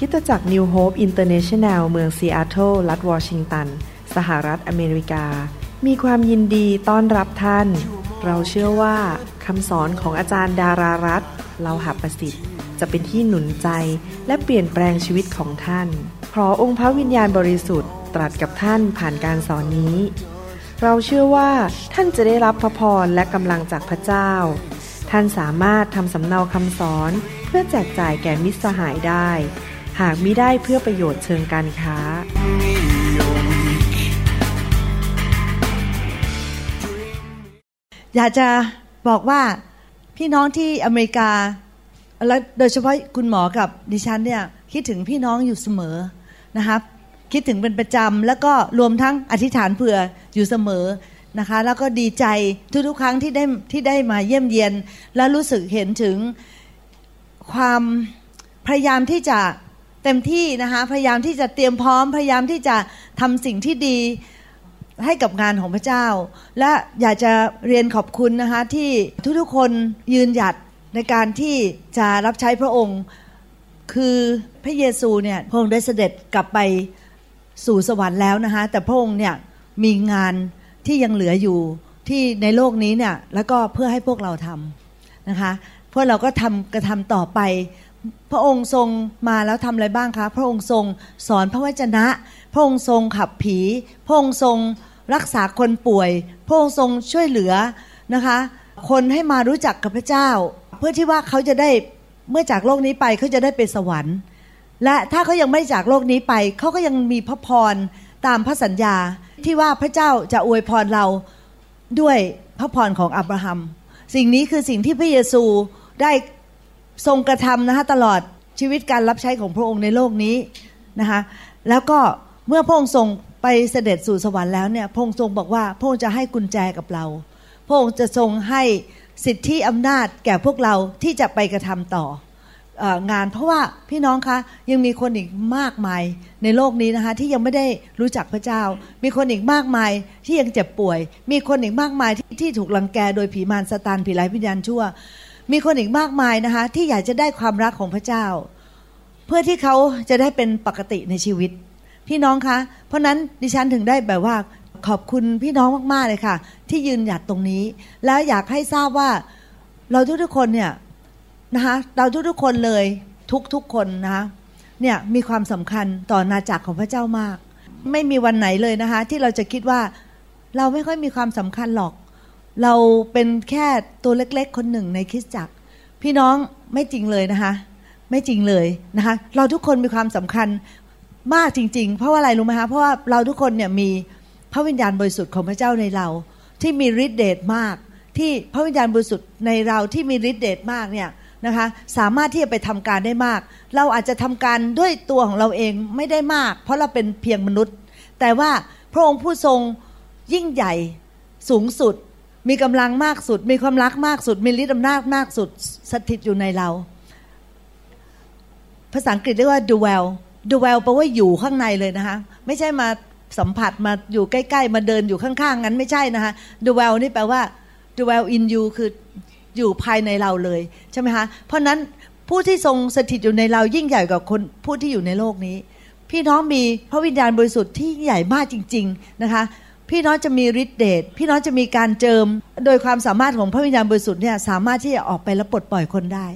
คริสตจักร New Hope International เมืองซีแอตเทิลรัฐวอชิงตัน สหรัฐอเมริกา มีความยินดีต้อนรับท่าน เราเชื่อว่าคำสอนของอาจารย์ดารารัตเราหับประสิทธิ์ จะเป็นที่หนุนใจและเปลี่ยนแปลงชีวิตของท่าน ขอองค์พระวิญญาณบริสุทธิ์ตรัสกับท่านผ่านการสอนนี้ เราเชื่อว่าท่านจะได้รับพระพรและกำลังจากพระเจ้า ท่านสามารถทำสำเนาคำสอนเพื่อแจกจ่ายแก่มิตรสหายได้ หากมิได้เพื่อประโยชน์เชิงการค้า อยากจะบอกว่าพี่น้องที่อเมริกา และโดยเฉพาะคุณหมอกับดิฉันเนี่ยคิดถึงพี่น้องอยู่เสมอนะครับคิดถึงเป็นประจำแล้วก็รวมทั้งอธิษฐานเผื่ออยู่เสมอนะคะ แล้วก็ดีใจทุกๆ ครั้งที่ได้ที่ได้มาเยี่ยมเยียน และรู้สึกเห็นถึงความพยายามที่จะ เต็มที่นะคะพยายามที่จะเตรียมพร้อมพยายามที่จะทำสิ่งที่ดีให้กับงานของพระเจ้า และอยากจะเรียนขอบคุณนะคะที่ทุกๆคนยืนหยัดในการที่จะรับใช้พระองค์ คือพระเยซูเนี่ยพระองค์ได้เสด็จกลับไปสู่สวรรค์แล้วนะคะแต่พระองค์เนี่ยมีงานที่ยังเหลืออยู่ที่ในโลกนี้เนี่ยแล้วก็เพื่อให้พวกเราทำนะคะพวกเราก็ทำกระทำต่อไป พระองค์ทรงมาแล้วทำอะไรบ้างคะ พระองค์ทรงสอนพระวจนะ พระองค์ทรงขับผี พระองค์ทรงรักษาคนป่วย พระองค์ทรงช่วยเหลือนะคะ คนให้มารู้จักกับพระเจ้า เพื่อที่ว่าเขาจะได้เมื่อจากโลกนี้ไปเขาจะได้ไปสวรรค์ และถ้าเขายังไม่จากโลกนี้ไปเขาก็ยังมีพระพรตามพระสัญญาที่ว่าพระเจ้าจะอวยพรเราด้วยพระพรของอับราฮัม สิ่งนี้คือสิ่งที่พระเยซูได้ ทรงกระทำนะคะตลอดชีวิตการรับใช้ของพระองค์ในโลกนี้นะคะแล้วก็เมื่อพระองค์ทรงไปเสด็จสู่สวรรค์แล้วเนี่ยพระองค์ทรงบอกว่าพระองค์จะให้กุญแจกับเรา พระองค์จะทรงให้สิทธิอำนาจแก่พวกเราที่จะไปกระทำต่องาน เพราะว่าพี่น้องคะยังมีคนอีกมากมายในโลกนี้นะคะที่ยังไม่ได้รู้จักพระเจ้า มีคนอีกมากมายที่ยังเจ็บป่วย มีคนอีกมากมายที่ที่ถูกลังแกโดยผีมารสตานผีร้ายวิญญาณชั่ว มีคนอีกมากมายนะคะ ที่อยากจะได้ความรักของพระเจ้า เพื่อที่เขาจะได้เป็นปกติในชีวิต พี่น้องคะ เพราะนั้นดิฉันถึงได้แบบว่าขอบคุณพี่น้องมากๆเลยค่ะ ที่ยืนหยัดตรงนี้ แล้วอยากให้ทราบว่าเราทุกๆคนเนี่ยนะคะเราทุกๆคนเลยทุกๆคนนะคะเนี่ยมีความสำคัญต่อนาจักรของพระเจ้ามาก ไม่มีวันไหนเลยนะคะ ที่เราจะคิดว่าเราไม่ค่อยมีความสำคัญหรอก เราเป็นแค่ตัวเล็กๆ คนหนึ่งในคริสตจักร พี่น้องไม่จริงเลยนะคะ ไม่จริงเลยนะคะ เราทุกคนมีความสำคัญมากจริง ๆ เพราะว่าอะไรรู้ไหมคะเพราะว่าเราทุกคนเนี่ยมีพระวิญญาณบริสุทธิ์ของพระเจ้าในเรา ที่มีฤทธิ์เดชมาก ที่พระวิญญาณบริสุทธิ์ในเราที่มีฤทธิ์เดชมากเนี่ยนะคะสามารถที่จะไปทำการได้มาก เราอาจจะทำการด้วยตัวของเราเองไม่ได้มาก เพราะเราเป็นเพียงมนุษย์ แต่ว่าพระองค์ผู้ทรงยิ่งใหญ่สูงสุด มีกำลังมากสุด มีความรักมากสุด มีฤทธิ์อำนาจมากสุด สถิตอยู่ในเรา ภาษาอังกฤษเรียกว่า dwell dwell แปลว่าอยู่ข้างในเลยนะคะ ไม่ใช่มาสัมผัสมาอยู่ใกล้ ๆ มาเดินอยู่ข้างๆงั้นไม่ใช่นะคะ dwell นี่แปลว่า dwell in you คืออยู่ภายในเราเลยใช่ไหมคะ เพราะนั้นผู้ที่ทรงสถิตอยู่ในเรายิ่งใหญ่กว่าคนผู้ที่อยู่ในโลกนี้ พี่น้องมีพระวิญญาณบริสุทธิ์ที่ใหญ่มากจริง ๆนะคะ พี่น้องจะมีฤทธิเดชพี่น้องจะมีการเจิม โดยความสามารถของพระวิญญาณบริสุทธิ์เนี่ยสามารถที่จะออกไปและปลดปล่อยคนได้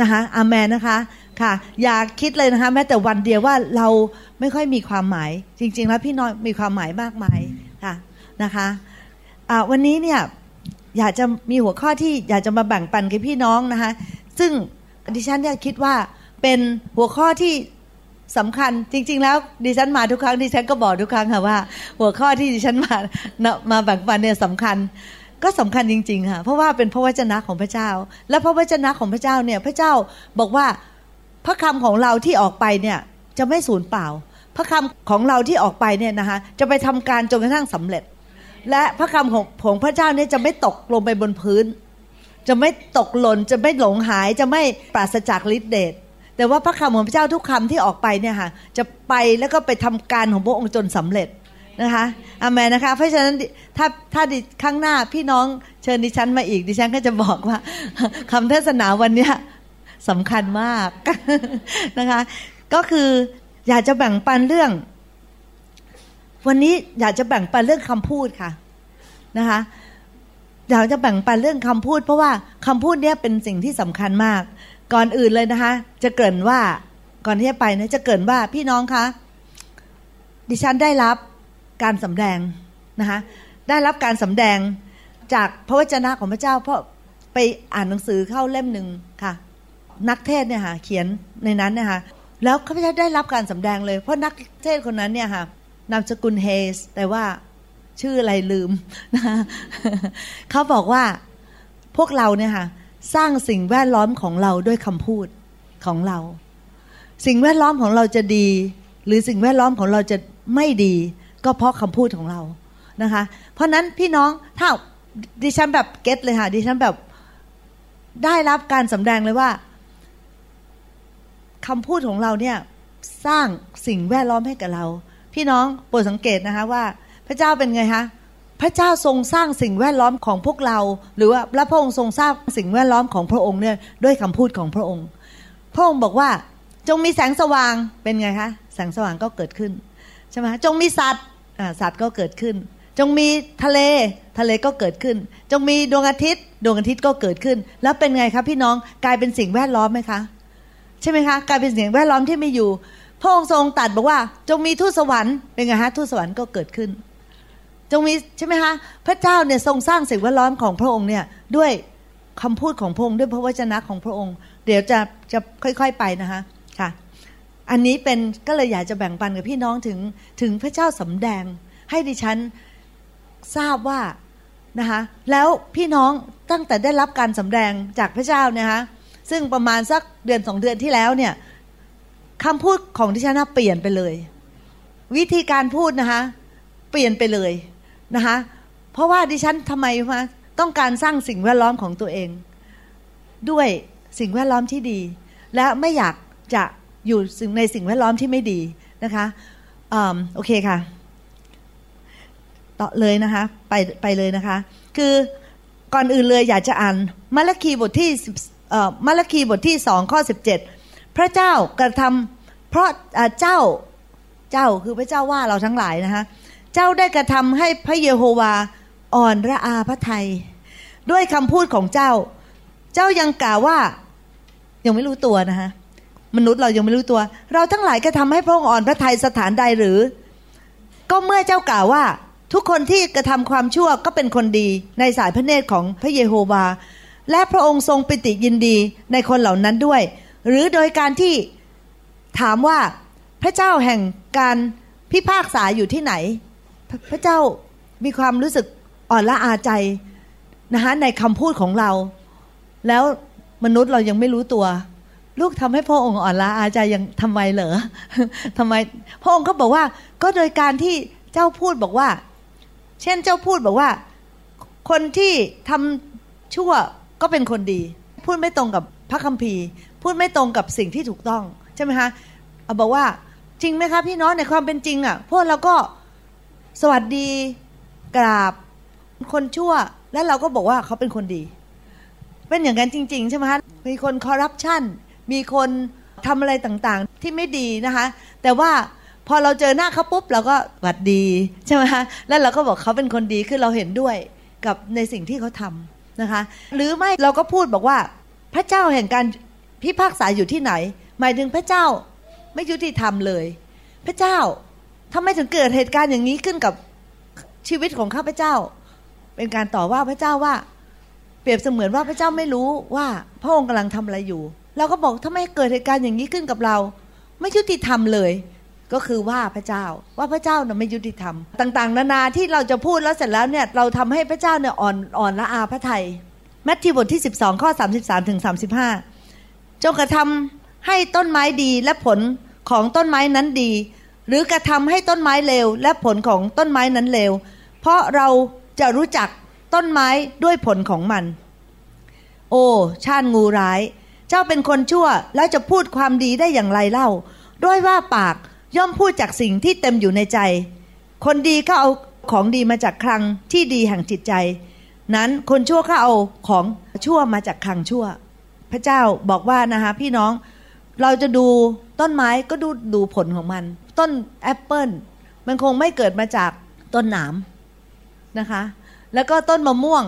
นะคะอาเมนนะคะค่ะ อย่าคิดเลยนะคะ แม้แต่วันเดียวว่าเราไม่ค่อยมีความหมาย จริง ๆ แล้วพี่น้องมีความหมายมากมายค่ะนะคะะวันนี้เนี่ยอยากจะมีหัวข้อที่อยากจะมาแบ่งปันกับพี่น้องนะคะ ซึ่งดิฉันเนี่ยคิดว่าเป็นหัวข้อที่ สำคัญจริง ๆ แล้วดิฉันมาทุกครั้งดิฉันก็บอกทุกครั้งค่ะว่า หัวข้อที่ดิฉันมามาแบ่งปันเนี่ยสำคัญ ก็สำคัญจริง ๆ ค่ะ เพราะว่าเป็นพระวจนะของพระเจ้า และพระวจนะของพระเจ้าเนี่ยพระเจ้าบอกว่าพระคำของเราที่ออกไปเนี่ยจะไม่สูญเปล่า พระคำของเราที่ออกไปเนี่ยนะคะจะไปทำการจนกระทั่งสำเร็จ และพระคำของของพระเจ้าเนี่ยจะไม่ตกลงไปบนพื้น จะไม่ตกหล่นจะไม่หลงหายจะไม่ปราศจากฤทธิ์เดช แต่ว่าพระคำของพระเจ้าทุกคำที่ออกไปเนี่ยค่ะจะไปแล้วก็ไปทำการของพระองค์จนสำเร็จนะคะอเมนนะคะ เพราะฉะนั้นถ้าถ้าดิข้างหน้าพี่น้องเชิญดิฉันมาอีกดิฉันก็จะบอกว่าคำเทศนาวันนี้สำคัญมากนะคะ ก็คืออยากจะแบ่งปันเรื่อง วันนี้อยากจะแบ่งปันเรื่องคำพูดค่ะนะคะอยากจะแบ่งปันเรื่องคำพูด เพราะว่าคำพูดเนี้ยเป็นสิ่งที่สำคัญมาก ก่อนอื่นเลยนะคะ จะเกริ่นว่าก่อนที่จะไปนะจะเกริ่นว่าพี่น้องคะดิฉันได้รับการสำแดงนะคะได้รับการสำแดงจากพระวจนะของพระเจ้า เพราะไปอ่านหนังสือเข้าเล่มหนึ่งค่ะ นักเทศเนี่ยค่ะเขียนในนั้นเนี่ยค่ะแล้วข้าพเจ้าได้รับการสำแดงเลย เพราะนักเทศคนนั้นเนี่ยค่ะนามสกุลเฮสแต่ว่าชื่ออะไรลืมนะเขาบอกว่าพวกเราเนี่ยค่ะ สร้างสิ่งแวดล้อมของเราด้วยคำพูดของเรา สิ่งแวดล้อมของเราจะดี หรือสิ่งแวดล้อมของเราจะไม่ดี ก็เพราะคำพูดของเรานะคะ เพราะนั้นพี่น้องถ้าดิฉันแบบเก็ตเลยค่ะ ดิฉันแบบได้รับการสำแดงเลยว่าคำพูดของเราเนี่ยสร้างสิ่งแวดล้อมให้กับเรา พี่น้องโปรดสังเกตนะคะว่า พระเจ้าเป็นไงคะ พระเจ้าทรงสร้างสิ่งแวดล้อมของพวกเรา หรือว่าพระพระองค์ทรงสร้างสิ่งแวดล้อมของพระองค์เนี่ยด้วยคำพูดของพระองค์ พระองค์บอกว่าจงมีแสงสว่างเป็นไงคะแสงสว่างก็เกิดขึ้นใช่ไหมจงมีสัตว์สัตว์ก็เกิดขึ้น จงมีทะเลทะเลก็เกิดขึ้น จงมีดวงอาทิตย์ ดวงอาทิตย์ก็เกิดขึ้น แล้วเป็นไงครับพี่น้องกลายเป็นสิ่งแวดล้อมไหมคะใช่ไหมคะกลายเป็นสิ่งแวดล้อมที่ไม่อยู่ พระองค์ทรงตัดบอกว่า จงมีทูตสวรรค์เป็นไงฮะทูตสวรรค์ก็เกิดขึ้น จงมีใช่ไหมคะพระเจ้าเนี่ยทรงสร้างสิ่งแวดล้อมของพระองค์เนี่ยด้วยคำพูดของพระองค์ด้วยพระวจนะของพระองค์ เดี๋ยวจะจะค่อยๆไปนะคะค่ะ อันนี้เป็นก็เลยอยากจะแบ่งปันกับพี่น้องถึงถึงพระเจ้าสำแดง ให้ดิฉันทราบว่านะคะแล้วพี่น้องตั้งแต่ได้รับการสำแดงจากพระเจ้านะคะซึ่งประมาณสักเดือนสองเดือนที่แล้วเนี่ยคำพูดของดิฉันเปลี่ยนไปเลย วิธีการพูดนะคะเปลี่ยนไปเลย นะคะ เพราะว่าดิฉันทำไมมาต้องการสร้างสิ่งแวดล้อมของตัวเอง ด้วยสิ่งแวดล้อมที่ดี และไม่อยากจะอยู่ในสิ่งแวดล้อมที่ไม่ดีนะคะอโอเคค่ะต่อเลยนะคะไปไปเลยนะคะ คือก่อนอื่นเลยอยากจะอ่านมาลคีบทที่มาลคีบทที่สองข้อสิบเจ็ดพระเจ้ากระทำเพราะเจ้าเจ้าคือพระเจ้าว่าเราทั้งหลายนะคะ เจ้าได้กระทำให้พระเยโฮวาอ่อนระอาพระทัยด้วยคำพูดของเจ้า เจ้ายังกล่าวว่า ยังไม่รู้ตัวนะคะมนุษย์เรายังไม่รู้ตัว เราทั้งหลายก็ทำให้พระองค์อ่อนพระทัยสถานใดหรือ ก็เมื่อเจ้ากล่าวว่า ทุกคนที่กระทำความชั่วก็เป็นคนดีในสายพระเนตรของพระเยโฮวา และพระองค์ทรงปิติยินดีในคนเหล่านั้นด้วย หรือโดยการที่ถามว่าพระเจ้าแห่งการพิพากษาอยู่ที่ไหน พระเจ้ามีความรู้สึกอ่อนละอาใจนะคะในคำพูดของเรา แล้วมนุษย์เรายังไม่รู้ตัว ลูกทำให้พระองค์อ่อนละอาใจยังทำไมเหรอทำไม พระองค์ก็บอกว่า ก็โดยการที่เจ้าพูดบอกว่า เช่นเจ้าพูดบอกว่า คนที่ทำชั่วก็เป็นคนดี พูดไม่ตรงกับพระคัมภีร์ พูดไม่ตรงกับสิ่งที่ถูกต้อง ใช่ไหมคะเอาบอกว่าจริงไหมคะพี่น้องในความเป็นจริงอะ่ะ พวกเราก็ สวัสดีกราบคนชั่ว แล้วเราก็บอกว่าเขาเป็นคนดี เป็นอย่างนั้นจริง ๆ ใช่ไหมคะมีคนคอร์รัปชันมีคนทำอะไรต่างๆที่ไม่ดีนะคะ แต่ว่าพอเราเจอหน้าเขาปุ๊บเราก็หวัดดีใช่ไหมคะแล้วเราก็บอกเขาเป็นคนดีคือเราเห็นด้วยกับในสิ่งที่เขาทำนะคะ หรือไม่เราก็พูดบอกว่า พระเจ้าแห่งการพิพากษาอยู่ที่ไหน หมายถึงพระเจ้าไม่ยุติธรรมเลย พระเจ้า ทำไมถึงเกิดเหตุการณ์อย่างนี้ขึ้นกับชีวิตของข้าพเจ้า เป็นการต่อว่าพระเจ้าว่า เปรียบเสมือนว่าพระเจ้าไม่รู้ว่า พระองค์กำลังทำอะไรอยู่ เราก็บอกถ้าไม่เกิดเหตุการณ์อย่างนี้ขึ้นกับเรา ไม่ยุติธรรมเลย ก็คือว่าพระเจ้าว่าพระเจ้าเนี่ยไม่ยุติธรรม ต่างๆ นานาที่เราจะพูดแล้วเสร็จแล้วเนี่ยเราทำให้พระเจ้าเนี่ยอ่อนอ่อนละอาพระทัยแมทธิวบทที่ 12 ข้อ 33ถึง35 จงกระทำให้ต้นไม้ดีและผลของต้นไม้นั้นดี หรือกระทำให้ต้นไม้เลวและผลของต้นไม้นั้นเลวเพราะเราจะรู้จักต้นไม้ด้วยผลของมัน โอ้ชาติงูร้าย เจ้าเป็นคนชั่วแล้วจะพูดความดีได้อย่างไรเล่า ด้วยว่าปากย่อมพูดจากสิ่งที่เต็มอยู่ในใจ คนดีก็เอาของดีมาจากคลังที่ดีแห่งจิตใจ นั้นคนชั่วก็เอาของชั่วมาจากคลังชั่ว พระเจ้าบอกว่านะคะพี่น้องเราจะดูต้นไม้ก็ดูดูผลของมัน ต้นแอปเปิลมันคงไม่เกิดมาจากต้นหนามนะคะ แล้วก็ต้นมะม่วง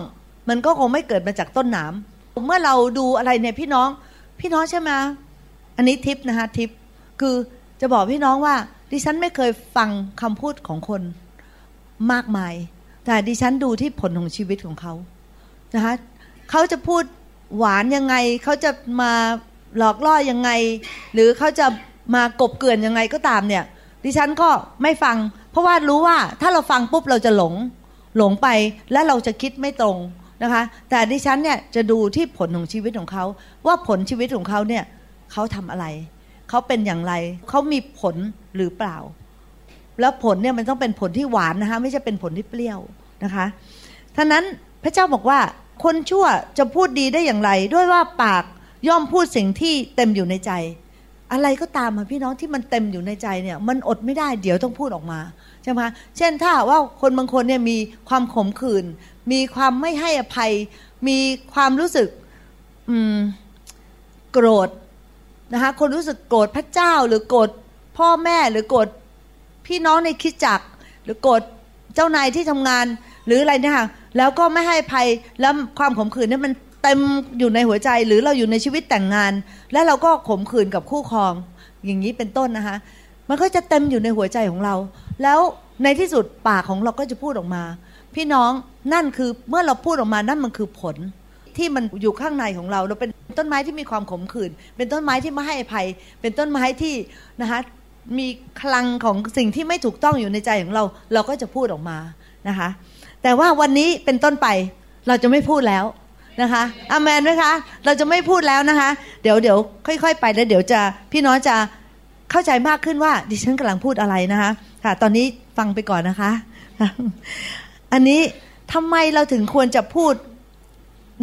มันก็คงไม่เกิดมาจากต้นหนามเมื่อเราดูอะไรเนี่ยพี่น้อง พี่น้องใช่ไหมอันนี้ทิปนะคะทิปคือจะบอกพี่น้องว่า ดิฉันไม่เคยฟังคำพูดของคนมากมาย แต่ดิฉันดูที่ผลของชีวิตของเขานะคะเขาจะพูดหวานยังไง เขาจะมาหลอกล่อยังไง หรือเขาจะมากบเกลื่อนยังไงก็ตามเนี่ย ดิฉันก็ไม่ฟัง เพราะว่ารู้ว่าถ้าเราฟังปุ๊บเราจะหลงหลงไปและเราจะคิดไม่ตรงนะคะ แต่ดิฉันเนี่ยจะดูที่ผลของชีวิตของเขา ว่าผลชีวิตของเขาเนี่ยเขาทำอะไร เขาเป็นอย่างไร เขามีผลหรือเปล่า แล้วผลเนี่ยมันต้องเป็นผลที่หวานนะคะ ไม่ใช่เป็นผลที่เปรี้ยวนะคะท่านั้นพระเจ้าบอกว่าคนชั่วจะพูดดีได้อย่างไร ด้วยว่าปากย่อมพูดสิ่งที่เต็มอยู่ในใจ อะไรก็ตามค่ะพี่น้องที่มันเต็มอยู่ในใจเนี่ย มันอดไม่ได้เดี๋ยวต้องพูดออกมาใช่ไหมเช่นถ้าว่าคนบางคนเนี่ยมีความขมขื่นมีความไม่ให้อภัย มีความรู้สึกโกรธนะคะคนรู้สึกโกรธพระเจ้าหรือโกรธพ่อแม่หรือโกรธพี่น้องในคิดจัก หรือโกรธเจ้านายที่ทำงานหรืออะไรเนี่ยค่ะแล้วก็ไม่ให้ภัยแล้วความขมขื่นนี่มัน เต็มอยู่ในหัวใจหรือเราอยู่ในชีวิตแต่งงาน แล้วเราก็ขมขื่นกับคู่ครอง อย่างนี้เป็นต้นนะคะ มันก็จะเต็มอยู่ในหัวใจของเรา แล้วในที่สุดปากของเราก็จะพูดออกมา พี่น้องนั่นคือเมื่อเราพูดออกมานั่นมันคือผล ที่มันอยู่ข้างในของเรา เราเป็นต้นไม้ที่มีความขมขื่นเป็นต้นไม้ที่ไม่ให้อภัย เป็นต้นไม้ที่นะคะมีคลังของสิ่งที่ไม่ถูกต้องอยู่ในใจของเรา เราก็จะพูดออกมานะคะ แต่ว่าวันนี้เป็นต้นไปเราจะไม่พูดแล้ว นะคะอามนไหมคะ เราจะไม่พูดแล้วนะคะ เดี๋ยวเดี๋ยวค่อยๆ ไปแล้วเดี๋ยวจะพี่น้องจะเข้าใจมากขึ้นว่า ดิฉันกำลังพูดอะไรนะคะ ค่ะ ตอนนี้ฟังไปก่อนนะคะ อันนี้ทำไมเราถึงควรจะพูด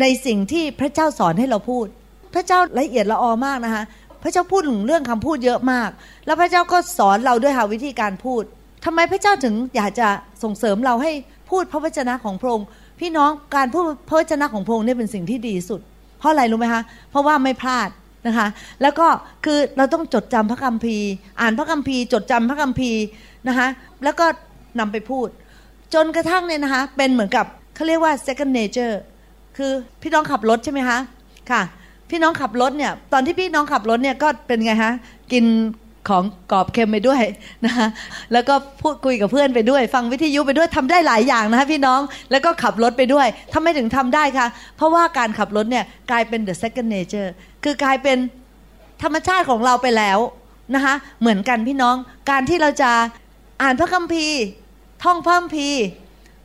ในสิ่งที่พระเจ้าสอนให้เราพูด พระเจ้าละเอียดละออมากนะคะ พระเจ้าพูดถึงเรื่องคำพูดเยอะมาก แล้วพระเจ้าก็สอนเราด้วยหาวิธีการพูดทำไมพระเจ้าถึงอยากจะส่งเสริมเราให้พูดพระวจนะของพระองค์ พี่น้องการพูดพระวจนะของพระองค์นี่เป็นสิ่งที่ดีสุด เพราะอะไรรู้ไหมคะ เพราะว่าไม่พลาดนะคะ แล้วก็คือเราต้องจดจำพระคัมภีร์ อ่านพระคัมภีร์ จดจำพระคัมภีร์นะคะ แล้วก็นำไปพูด จนกระทั่งเนี่ยนะคะ เป็นเหมือนกับเขาเรียกว่า second nature คือพี่น้องขับรถใช่ไหมคะ ค่ะ พี่น้องขับรถเนี่ย ตอนที่พี่น้องขับรถเนี่ยก็เป็นไงฮะ กิน ของกรอบเค็มไปด้วยนะคะแล้วก็พูดคุยกับเพื่อนไปด้วย ฟังวิทยุไปด้วยทำได้หลายอย่างนะคะพี่น้องแล้วก็ขับรถไปด้วยทำไมถึงทำได้คะเพราะว่าการขับรถเนี่ยกลายเป็น the second nature คือกลายเป็นธรรมชาติของเราไปแล้วนะคะเหมือนกันพี่น้องการที่เราจะอ่านพระคัมภีร์ ท่องพระคัมภีร์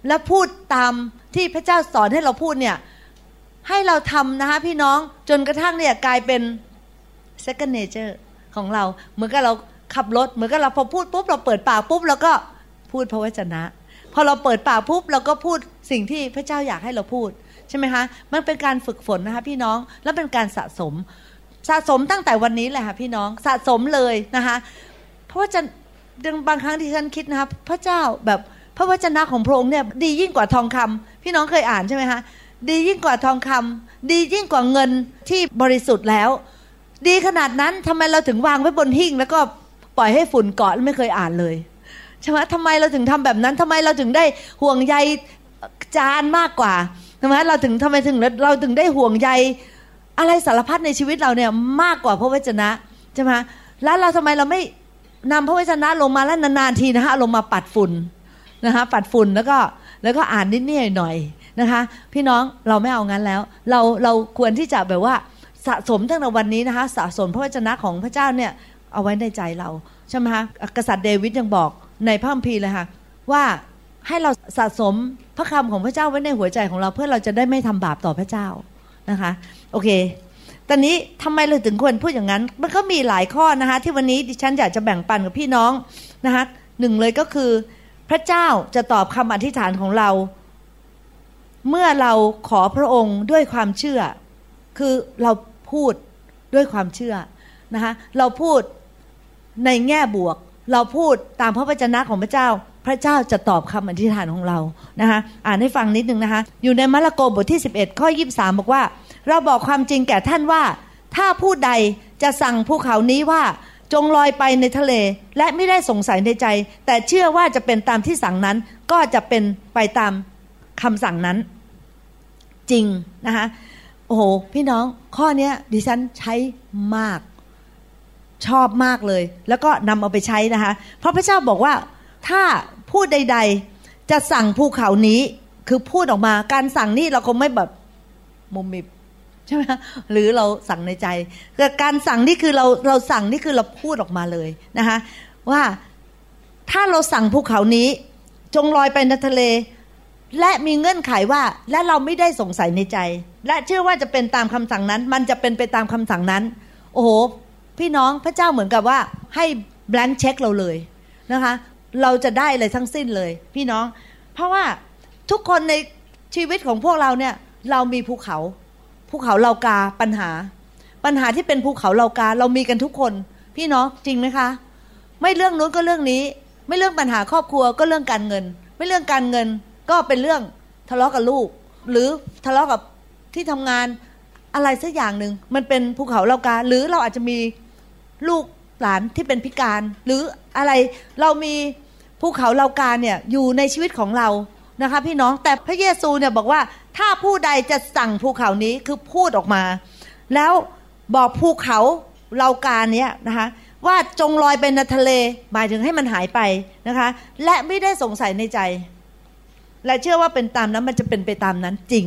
และพูดตามที่พระเจ้าสอนให้เราพูดเนี่ยให้เราทำนะคะพี่น้องจนกระทั่งเนี่ยกลายเป็น second nature ของเรา เหมือนกับเราขับรถเหมือนกับเราพอพูดปุ๊บเราเปิดปากปุ๊บเราก็พูดพระวจนะ พอเราเปิดปากปุ๊บเราก็พูดสิ่งที่พระเจ้าอยากให้เราพูดใช่ไหมคะ มันเป็นการฝึกฝนนะคะพี่น้อง แล้วเป็นการสะสม สะสมตั้งแต่วันนี้แหละค่ะพี่น้อง สะสมเลยนะคะ เพราะว่าจะบางครั้งที่ฉันคิดนะคะพระเจ้าแบบพระวจนะของพระองค์เนี่ยดียิ่งกว่าทองคำพี่น้องเคยอ่านใช่ไหมคะ ดียิ่งกว่าทองคำดียิ่งกว่าเงินที่บริสุทธิ์แล้ว ดีขนาดนั้นทำไมเราถึงวางไว้บนหิ้งแล้วก็ปล่อยให้ฝุ่นเกาะไม่เคยอ่านเลยใช่ไหมทำไมเราถึงทำแบบนั้นทำไมเราถึงได้ห่วงใยจานมากกว่าทำไมเราถึงทำไมถึงเราถึงได้ห่วงใยอะไรสารพัดในชีวิตเราเนี่ยมากกว่าพระวจนะใช่ไหมแล้วเราทำไมเราไม่นำพระวจนะลงมาแล้วนานๆทีนะคะลงมาปัดฝุ่นนะคะปัดฝุ่นแล้วก็แล้วก็อ่านนิดๆหน่อยนะคะ พี่น้องเราไม่เอางั้นแล้ว เราเราควรที่จะแบบว่า สะสมตั้งแต่วันนี้นะคะ สะสมพระวจนะของพระเจ้าเนี่ยเอาไว้ในใจเราใช่ไหมคะกษัตริย์เดวิดยังบอกในพระคัมภีร์เลยค่ะว่าให้เราสะสมพระคำของพระเจ้าไว้ในหัวใจของเราเพื่อเราจะได้ไม่ทำบาปต่อพระเจ้านะคะ โอเค ตอนนี้ทำไมเราถึงควรพูดอย่างนั้น มันก็มีหลายข้อนะคะที่วันนี้ดิฉันอยากจะแบ่งปันกับพี่น้องนะคะหนึ่งเลยก็คือ พระเจ้าจะตอบคำอธิษฐานของเรา เมื่อเราขอพระองค์ด้วยความเชื่อ คือเรา พูดด้วยความเชื่อนะคะเราพูดในแง่บวก เราพูดตามพระวจนะของพระเจ้า พระเจ้าจะตอบคำอธิษฐานของเรานะคะอ่านให้ฟังนิดนึงนะคะอยู่ในมาระโกบทที่ 11 ข้อ 23 บอกว่า เราบอกความจริงแก่ท่านว่า ถ้าผู้ใดจะสั่งภูเขานี้ว่าจงลอยไปในทะเลและไม่ได้สงสัยในใจ แต่เชื่อว่าจะเป็นตามที่สั่งนั้นก็จะเป็นไปตามคำสั่งนั้น จริงนะคะ โอ้โห พี่น้องข้อนี้ดิฉันใช้มากชอบมากเลย แล้วก็นำเอาไปใช้นะคะ เพราะพระเจ้าบอกว่าถ้าพูดใด ๆ จะสั่งภูเขานี้ คือพูดออกมาการสั่งนี่เราคงไม่แบบมุมมิบใช่ไหมหรือเราสั่งในใจแต่การสั่งนี่คือเราเราสั่งนี่คือเราพูดออกมาเลยนะคะว่าถ้าเราสั่งภูเขานี้ จงลอยไปในทะเล และมีเงื่อนไขว่าและเราไม่ได้สงสัยในใจ และเชื่อว่าจะเป็นตามคำสั่งนั้น มันจะเป็นไปตามคำสั่งนั้น โอ้โหพี่น้องพระเจ้าเหมือนกับว่า ให้ blank check เราเลยนะคะ เราจะได้อะไรทั้งสิ้นเลย พี่น้อง เพราะว่าทุกคนในชีวิตของพวกเราเนี่ย เรามีภูเขา ภูเขาเลากาปัญหา ปัญหาที่เป็นภูเขาเลากา เรามีกันทุกคน พี่น้องจริงไหมคะ ไม่เรื่องนู้นก็เรื่องนี้ ไม่เรื่องปัญหาครอบครัวก็เรื่องการเงิน ไม่เรื่องการเงิน ก็เป็นเรื่องทะเลาะกับลูก หรือทะเลาะกับที่ทำงานอะไรสักอย่างหนึ่งมันเป็นภูเขาเลากา หรือเราอาจจะมีลูกหลานที่เป็นพิการ หรืออะไรเรามีภูเขาเลากาเนี่ยอยู่ในชีวิตของเรานะคะพี่น้องแต่พระเยซูเนี่ยบอกว่าถ้าผู้ใดจะสั่งภูเขานี้คือพูดออกมา แล้วบอกภูเขาเลากาเนี้ยนะคะว่าจงลอยไปในทะเลหมายถึงให้มันหายไปนะคะ และไม่ได้สงสัยในใจ และเชื่อว่าเป็นตามนั้นมันจะเป็นไปตามนั้นจริง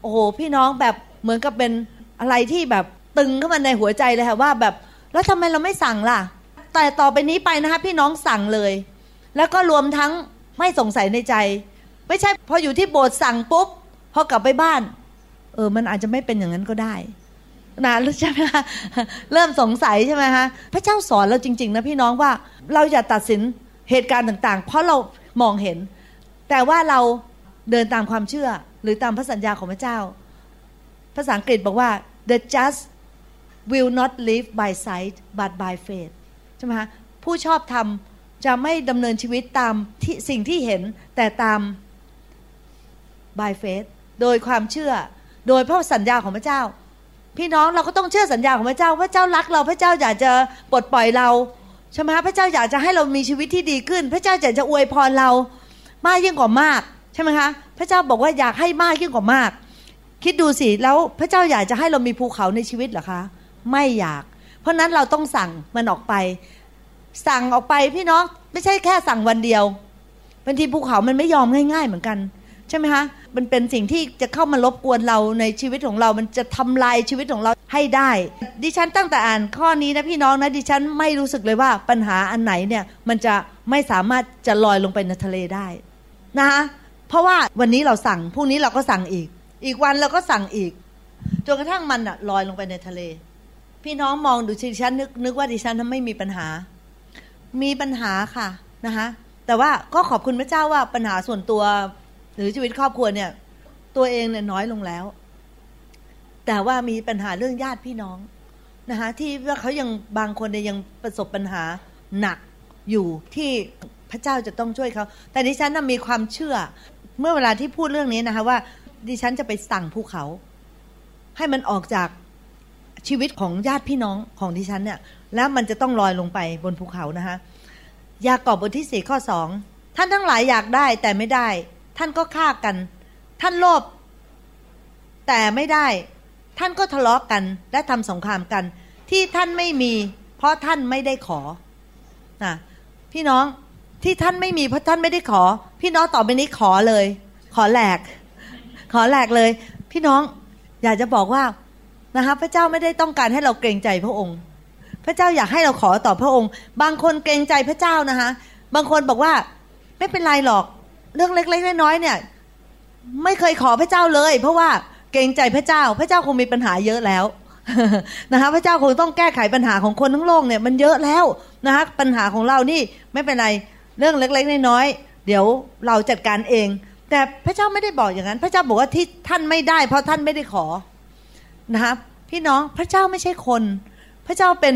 โอ้โหพี่น้องแบบเหมือนกับเป็นอะไรที่แบบตึงเข้ามาในหัวใจเลยค่ะว่าแบบ แล้วทำไมเราไม่สั่งล่ะ แต่ต่อไปนี้ไปนะคะพี่น้องสั่งเลย แล้วก็รวมทั้งไม่สงสัยในใจ ไม่ใช่พออยู่ที่โบสถ์สั่งปุ๊บพอกลับไปบ้าน เออ มันอาจจะไม่เป็นอย่างนั้นก็ได้นะใช่ไหมคะเริ่มสงสัยใช่ไหมคะพระเจ้าสอนเราจริง ๆ นะพี่น้องว่าเราอย่าตัดสินเหตุการณ์ต่าง ๆ เพราะเรามองเห็น แต่ว่าเราเดินตามความเชื่อ หรือตามพระสัญญาของพระเจ้า ภาษาอังกฤษบอกว่า the just will not live by sight but by faith ใช่ไหมคะผู้ชอบธรรมจะไม่ดำเนินชีวิตตามที่สิ่งที่เห็นแต่ตาม by faith โดยความเชื่อ โดยพระสัญญาของพระเจ้า พี่น้องเราก็ต้องเชื่อสัญญาของพระเจ้า พระเจ้ารักเราพระเจ้าอยากจะปลดปล่อยเราใช่ไหมพระเจ้าอยากจะให้เรามีชีวิตที่ดีขึ้น พระเจ้าอยากจะอวยพรเรา มากยิ่งกว่ามากใช่ไหมคะ พระเจ้าบอกว่าอยากให้มากยิ่งกว่ามาก คิดดูสิแล้วพระเจ้าอยากจะให้เรามีภูเขาในชีวิตเหรอคะ ไม่อยาก เพราะนั้นเราต้องสั่งมันออกไป สั่งออกไปพี่น้องไม่ใช่แค่สั่งวันเดียวบางทีภูเขามันไม่ยอมง่าย ๆ เหมือนกันใช่ไหมคะมันเป็นสิ่งที่จะเข้ามารบกวนเราในชีวิตของเรา มันจะทำลายชีวิตของเราให้ได้ ดิฉันตั้งแต่อ่านข้อนี้นะพี่น้องนะดิฉันไม่รู้สึกเลยว่าปัญหาอันไหนเนี่ยมันจะไม่สามารถจะลอยลงไปในทะเลได้ นะคะเพราะว่าวันนี้เราสั่งพรุ่งนี้เราก็สั่งอีก อีกวันเราก็สั่งอีกจนกระทั่งมันอะลอยลงไปในทะเล พี่น้องมองดูดิฉันนึกนึกว่าดิฉันทำไม่มีปัญหา มีปัญหาค่ะนะคะแต่ว่าก็ขอบคุณพระเจ้าว่าปัญหาส่วนตัว หรือชีวิตครอบครัวเนี่ย ตัวเองเนี่ยน้อยลงแล้ว แต่ว่ามีปัญหาเรื่องญาติพี่น้องนะคะที่ว่าเขายังบางคนเนี่ยยังประสบปัญหาหนักอยู่ที่ พระเจ้าจะต้องช่วยเขา แต่ดิฉันมีความเชื่อ เมื่อเวลาที่พูดเรื่องนี้นะคะว่า ดิฉันจะไปสั่งภูเขา ให้มันออกจากชีวิตของญาติพี่น้องของดิฉันเนี่ย แล้วมันจะต้องลอยลงไปบนภูเขานะคะยากอบบทที่สี่ข้อสองท่านทั้งหลายอยากได้แต่ไม่ได้ ท่านก็ฆ่ากัน ท่านโลภแต่ไม่ได้ ท่านก็ทะเลาะกกันและทำสงครามกัน ที่ท่านไม่มี เพราะท่านไม่ได้ขอนะพี่น้อง ที่ท่านไม่มีเพราะท่านไม่ได้ขอ พี่น้องต่อไปนี้ขอเลย ขอแหลก ขอแหลกเลย พี่น้องอยากจะบอกว่านะคะพระเจ้าไม่ได้ต้องการให้เราเกรงใจพระองค์ พระเจ้าอยากให้เราขอต่อพระองค์ บางคนเกรงใจพระเจ้านะคะ บางคนบอกว่า ไม่เป็นไรหรอก เรื่องเล็กๆน้อยๆเนี่ย ไม่เคยขอพระเจ้าเลย เพราะว่าเกรงใจพระเจ้า พระเจ้าคงมีปัญหาเยอะแล้วนะคะพระเจ้าคงต้องแก้ไขปัญหาของคนทั้งโลกเนี่ยมันเยอะแล้วนะคะปัญหาของเรานี่ไม่เป็นไร เรื่องเล็กๆน้อยๆเดี๋ยวเราจัดการเอง แต่พระเจ้าไม่ได้บอกอย่างนั้น พระเจ้าบอกว่าที่ท่านไม่ได้ เพราะท่านไม่ได้ขอนะคะพี่น้องพระเจ้าไม่ใช่คน พระเจ้าเป็น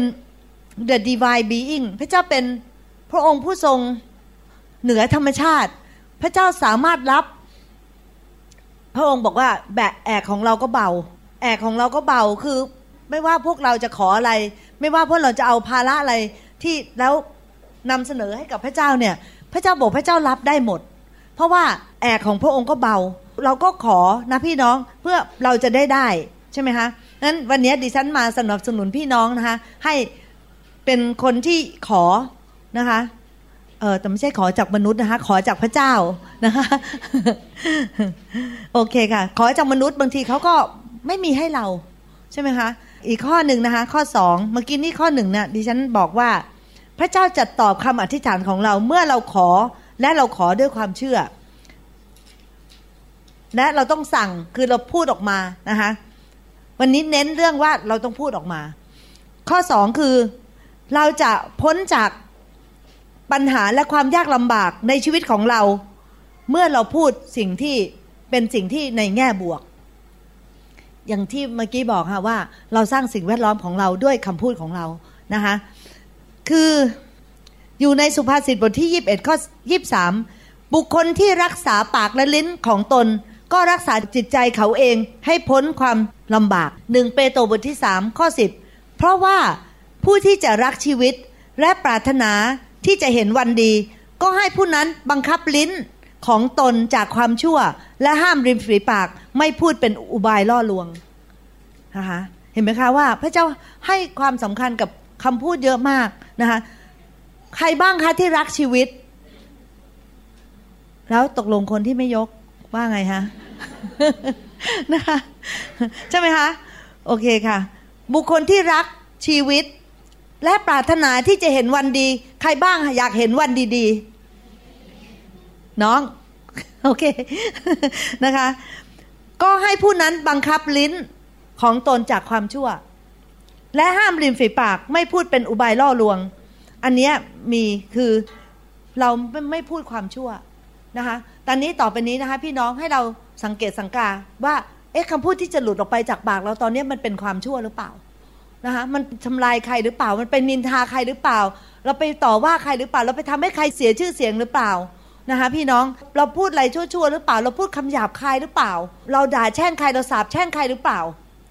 the divine being พระเจ้าเป็นพระองค์ผู้ทรงเหนือธรรมชาติ พระเจ้าสามารถรับ พระองค์บอกว่าแบแอกของเราก็เบา แอกของเราก็เบาคือไม่ว่าพวกเราจะขออะไร ไม่ว่าพวกเราจะเอาภาระอะไรที่แล้ว นำเสนอให้กับพระเจ้าเนี่ย พระเจ้าบอกพระเจ้ารับได้หมด เพราะว่าแอกของพระองค์ก็เบา เราก็ขอนะพี่น้องเพื่อเราจะได้ได้ใช่ไหมคะนั้นวันนี้ดิฉันมาสนับสนุนพี่น้องนะคะ ให้เป็นคนที่ขอนะคะเออแต่ไม่ใช่ขอจากมนุษย์นะคะ ขอจากพระเจ้านะคะโอเคค่ะ ขอจากมนุษย์บางทีเขาก็ไม่มีให้เรา ใช่ไหมคะ อีกข้อหนึ่งนะคะ ข้อสองเมื่อกี้นี่ข้อหนึ่งเนี่ยดิฉันบอกว่า พระเจ้าจะตอบคำอธิษฐานของเราเมื่อเราขอและเราขอด้วยความเชื่อ และเราต้องสั่งคือเราพูดออกมานะคะวันนี้เน้นเรื่องว่าเราต้องพูดออกมา ข้อสองคือเราจะพ้นจากปัญหาและความยากลำบากในชีวิตของเรา เมื่อเราพูดสิ่งที่เป็นสิ่งที่ในแง่บวก อย่างที่เมื่อกี้บอกค่ะว่า เราสร้างสิ่งแวดล้อมของเราด้วยคำพูดของเรานะคะ คืออยู่ในสุภาษิตบทที่ 21 ข้อ 23 บุคคลที่รักษาปากและลิ้นของตน ก็รักษาจิตใจเขาเองให้พ้นความลำบากหนึ่งเปโตรบทที่ 3 ข้อ 10 เพราะว่าผู้ที่จะรักชีวิตและปรารถนาที่จะเห็นวันดี ก็ให้ผู้นั้นบังคับลิ้นของตนจากความชั่ว และห้ามริมฝีปากไม่พูดเป็นอุบายล่อลวงนะคะเห็นไหมคะว่าพระเจ้าให้ความสำคัญกับคำพูดเยอะมาก นะคะใครบ้างคะที่รักชีวิต แล้วตกลงคนที่ไม่ยกว่าไงคะนะคะใช่ไหมคะ โอเคค่ะ บุคคลที่รักชีวิต และปรารถนาที่จะเห็นวันดี ใครบ้างอยากเห็นวันดีๆ น้อง โอเคนะคะ ก็ให้ผู้นั้นบังคับลิ้นของตนจากความชั่ว และห้ามริมฝีปากไม่พูดเป็นอุบายล่อลวง อันนี้มีคือเราไม่ไม่พูดความชั่วนะคะ ตอนนี้ต่อไปนี้นะคะพี่น้องให้เราสังเกตสังกาว่าเอ๊ะคำพูดที่จะหลุดออกไปจากปากเราตอนนี้มันเป็นความชั่วหรือเปล่านะคะมันทำลายใครหรือเปล่า มันเป็นนินทาใครหรือเปล่า เราไปต่อว่าใครหรือเปล่า เราไปทำให้ใครเสียชื่อเสียงหรือเปล่านะคะพี่น้องเราพูดอะไรชั่วๆหรือเปล่า เราพูดคำหยาบคายหรือเปล่า เราด่าแช่งใครเราสาบแช่งใครหรือเปล่า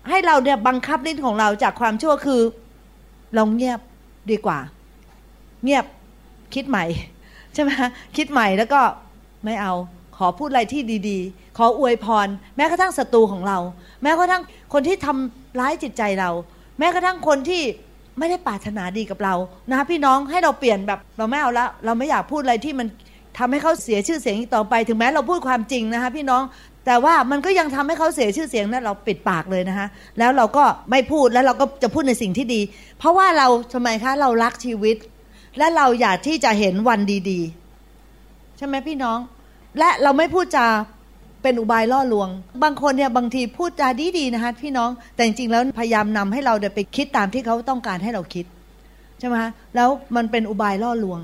ให้เราเนี่ยบังคับลิ้นของเราจากความชั่วคือเราเงียบดีกว่า เงียบคิดใหม่ใช่ไหมคิดใหม่แล้วก็ไม่เอาขอพูดอะไรที่ดีๆ ขออวยพร แม้กระทั่งศัตรูของเรา แม้กระทั่งคนที่ทำร้ายจิตใจเรา แม้กระทั่งคนที่ไม่ได้ปรารถนาดีกับเรานะคะพี่น้องให้เราเปลี่ยนแบบเราไม่เอาละเราไม่อยากพูดอะไรที่มันทำให้เขาเสียชื่อเสียงอีกต่อไป ถึงแม้เราพูดความจริงนะคะพี่น้อง แต่ว่ามันก็ยังทำให้เขาเสียชื่อเสียงนะั้นเราปิดปากเลยนะคะแล้วเราก็ไม่พูดแล้วเราก็จะพูดในสิ่งที่ดี เพราะว่าเราทำไมคะเรารักชีวิต และเราอยากที่จะเห็นวันดีๆ ใช่ไหมพี่น้อง และเราไม่พูดจาเป็นอุบายล่อลวง บางคนเนี่ยบางทีพูดจาดีๆนะคะพี่น้องแต่จริงๆแล้วพยายามนำให้เราเดไปคิดตามที่เขาต้องการให้เราคิดใช่ไหมคะแล้วมันเป็นอุบายล่อลวง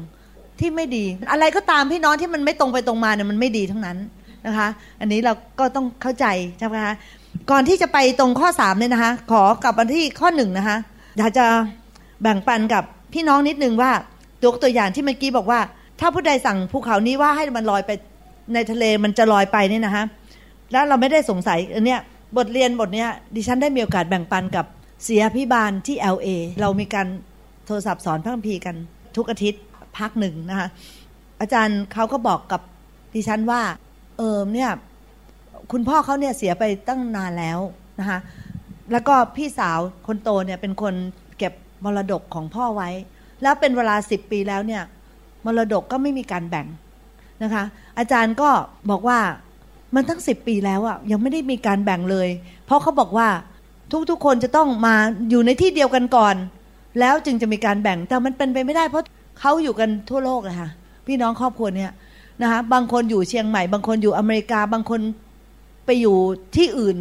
ที่ไม่ดี อะไรก็ตามพี่น้องที่มันไม่ตรงไปตรงมาเนี่ยมันไม่ดีทั้งนั้น นะคะ อันนี้เราก็ต้องเข้าใจใช่ไหมคะก่อนที่จะไปตรงข้อสามเนี่ยนะคะ ขอกลับมาที่ข้อหนึ่งนะคะอยากจะแบ่งปันกับพี่น้องนิดนึงว่าตัวตัวอย่างที่เมื่อกี้บอกว่า ถ้าผู้ใดสั่งภูเขานี้ว่าให้มันลอยไปในทะเลมันจะลอยไปเนี่ยนะคะแล้วเราไม่ได้สงสัยอันเนี้ยบทเรียนบทเนี้ยดิฉันได้มีโอกาสแบ่งปันกับเสียพิบาลที่ LA เรามีการโทรศัพท์สอนพระคัมภีร์กันทุกอาทิตย์พักหนึ่งนะคะอาจารย์เขาก็บอกกับดิฉันว่า เออเนี่ยคุณพ่อเขาเนี่ยเสียไปตั้งนานแล้วนะคะแล้วก็พี่สาวคนโตเนี่ยเป็นคนเก็บมรดกของพ่อไว้ แล้วเป็นเวลาสิบปีแล้วเนี่ยมรดกก็ไม่มีการแบ่งนะคะ อาจารย์ก็บอกว่ามันตั้งสิบปีแล้วอะยังไม่ได้มีการแบ่งเลย เพราะเขาบอกว่าทุกๆคนจะต้องมาอยู่ในที่เดียวกันก่อน แล้วจึงจะมีการแบ่งแต่มันเป็นไปไม่ได้เพราะเขาอยู่กันทั่วโลกเลยค่ะพี่น้องครอบครัวเนี่ย นะคะบางคนอยู่เชียงใหม่ บางคนอยู่อเมริกา บางคนไปอยู่ที่อื่น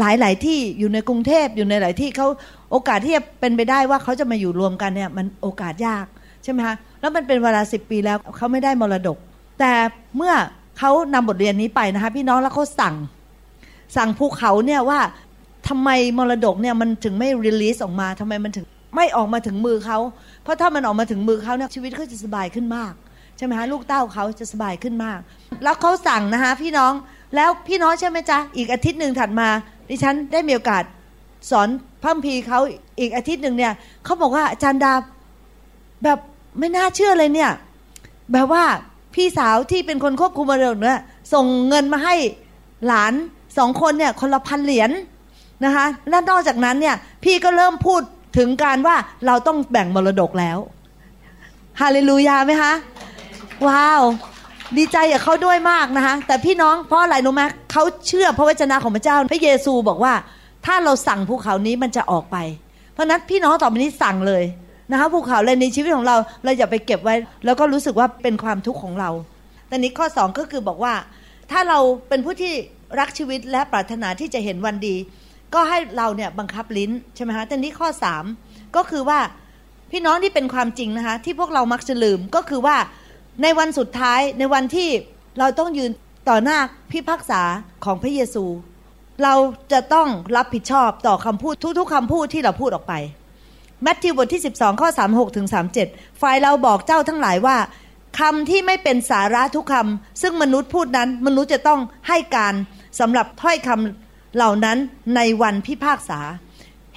หลาย ๆ ที่อยู่ในกรุงเทพอยู่ในหลายที่เขาโอกาสที่จะเป็นไปได้ว่าเขาจะมาอยู่รวมกันเนี่ยมันโอกาสยากใช่ไหมคะแล้วมันเป็นเวลาสิบปีแล้วเขาไม่ได้มรดก แต่เมื่อเขานำบทเรียนนี้ไปนะคะพี่น้องแล้วเขาสั่ง สั่งภูเขาเนี่ยว่าทำไมมรดกเนี่ยมันถึงไม่รีลีสออกมาทำไมมันถึงไม่ออกมาถึงมือเขาเพราะถ้ามันออกมาถึงมือเขาเนี่ยชีวิตเขาจะสบายขึ้นมาก ใช่ไหมคะลูกเต้าเขาจะสบายขึ้นมาก แล้วเขาสั่งนะคะพี่น้องแล้วพี่น้องใช่ไหมจ๊ะอีกอาทิตย์หนึ่งถัดมาดิฉันได้มีโอกาสสอนพัมพีเขาอีกอาทิตย์หนึ่งเนี่ยเขาบอกว่าอาจารย์ดาแบบไม่น่าเชื่อเลยเนี่ย แบบว่าพี่สาวที่เป็นคนควบคุมมรดกเนี่ยส่งเงินมาให้หลานสองคนเนี่ยคนละพันเหรียญนะคะและนอกจากนั้นเนี่ย พี่ก็เริ่มพูดถึงการว่าเราต้องแบ่งมรดกแล้ว ฮาเลลูยาไหมคะ ว้าว ดีใจกับเขาด้วยมากนะคะ แต่พี่น้องเพราะอะไรรู้ไหมเขาเชื่อพระวจนะของพระเจ้า พระเยซูบอกว่า ถ้าเราสั่งภูเขานี้มันจะออกไป เพราะนั้นพี่น้องต่อไปนี้สั่งเลยนะคะภูเขาเลยในชีวิตของเราเราอย่าไปเก็บไว้ แล้วก็รู้สึกว่าเป็นความทุกข์ของเราแต่นี้ข้อสองก็คือบอกว่า ถ้าเราเป็นผู้ที่รักชีวิตและปรารถนาที่จะเห็นวันดี ก็ให้เราเนี่ยบังคับลิ้นใช่ไหมคะแต่นี้ข้อสามก็คือว่าพี่น้องที่เป็นความจริงนะคะที่พวกเรามักจะลืมก็คือว่า ในวันสุดท้ายในวันที่เราต้องยืนต่อหน้าพิพากษาของพระเยซู เราจะต้องรับผิดชอบต่อคำพูดทุกๆคำพูดที่เราพูดออกไปแมทธิวบทที่ 12 ข้อ 36ถึง37 ฝ่ายเราบอกเจ้าทั้งหลายว่าคำที่ไม่เป็นสาระทุกคำซึ่งมนุษย์พูดนั้น มนุษย์จะต้องให้การสำหรับถ้อยคำเหล่านั้นในวันพิพากษา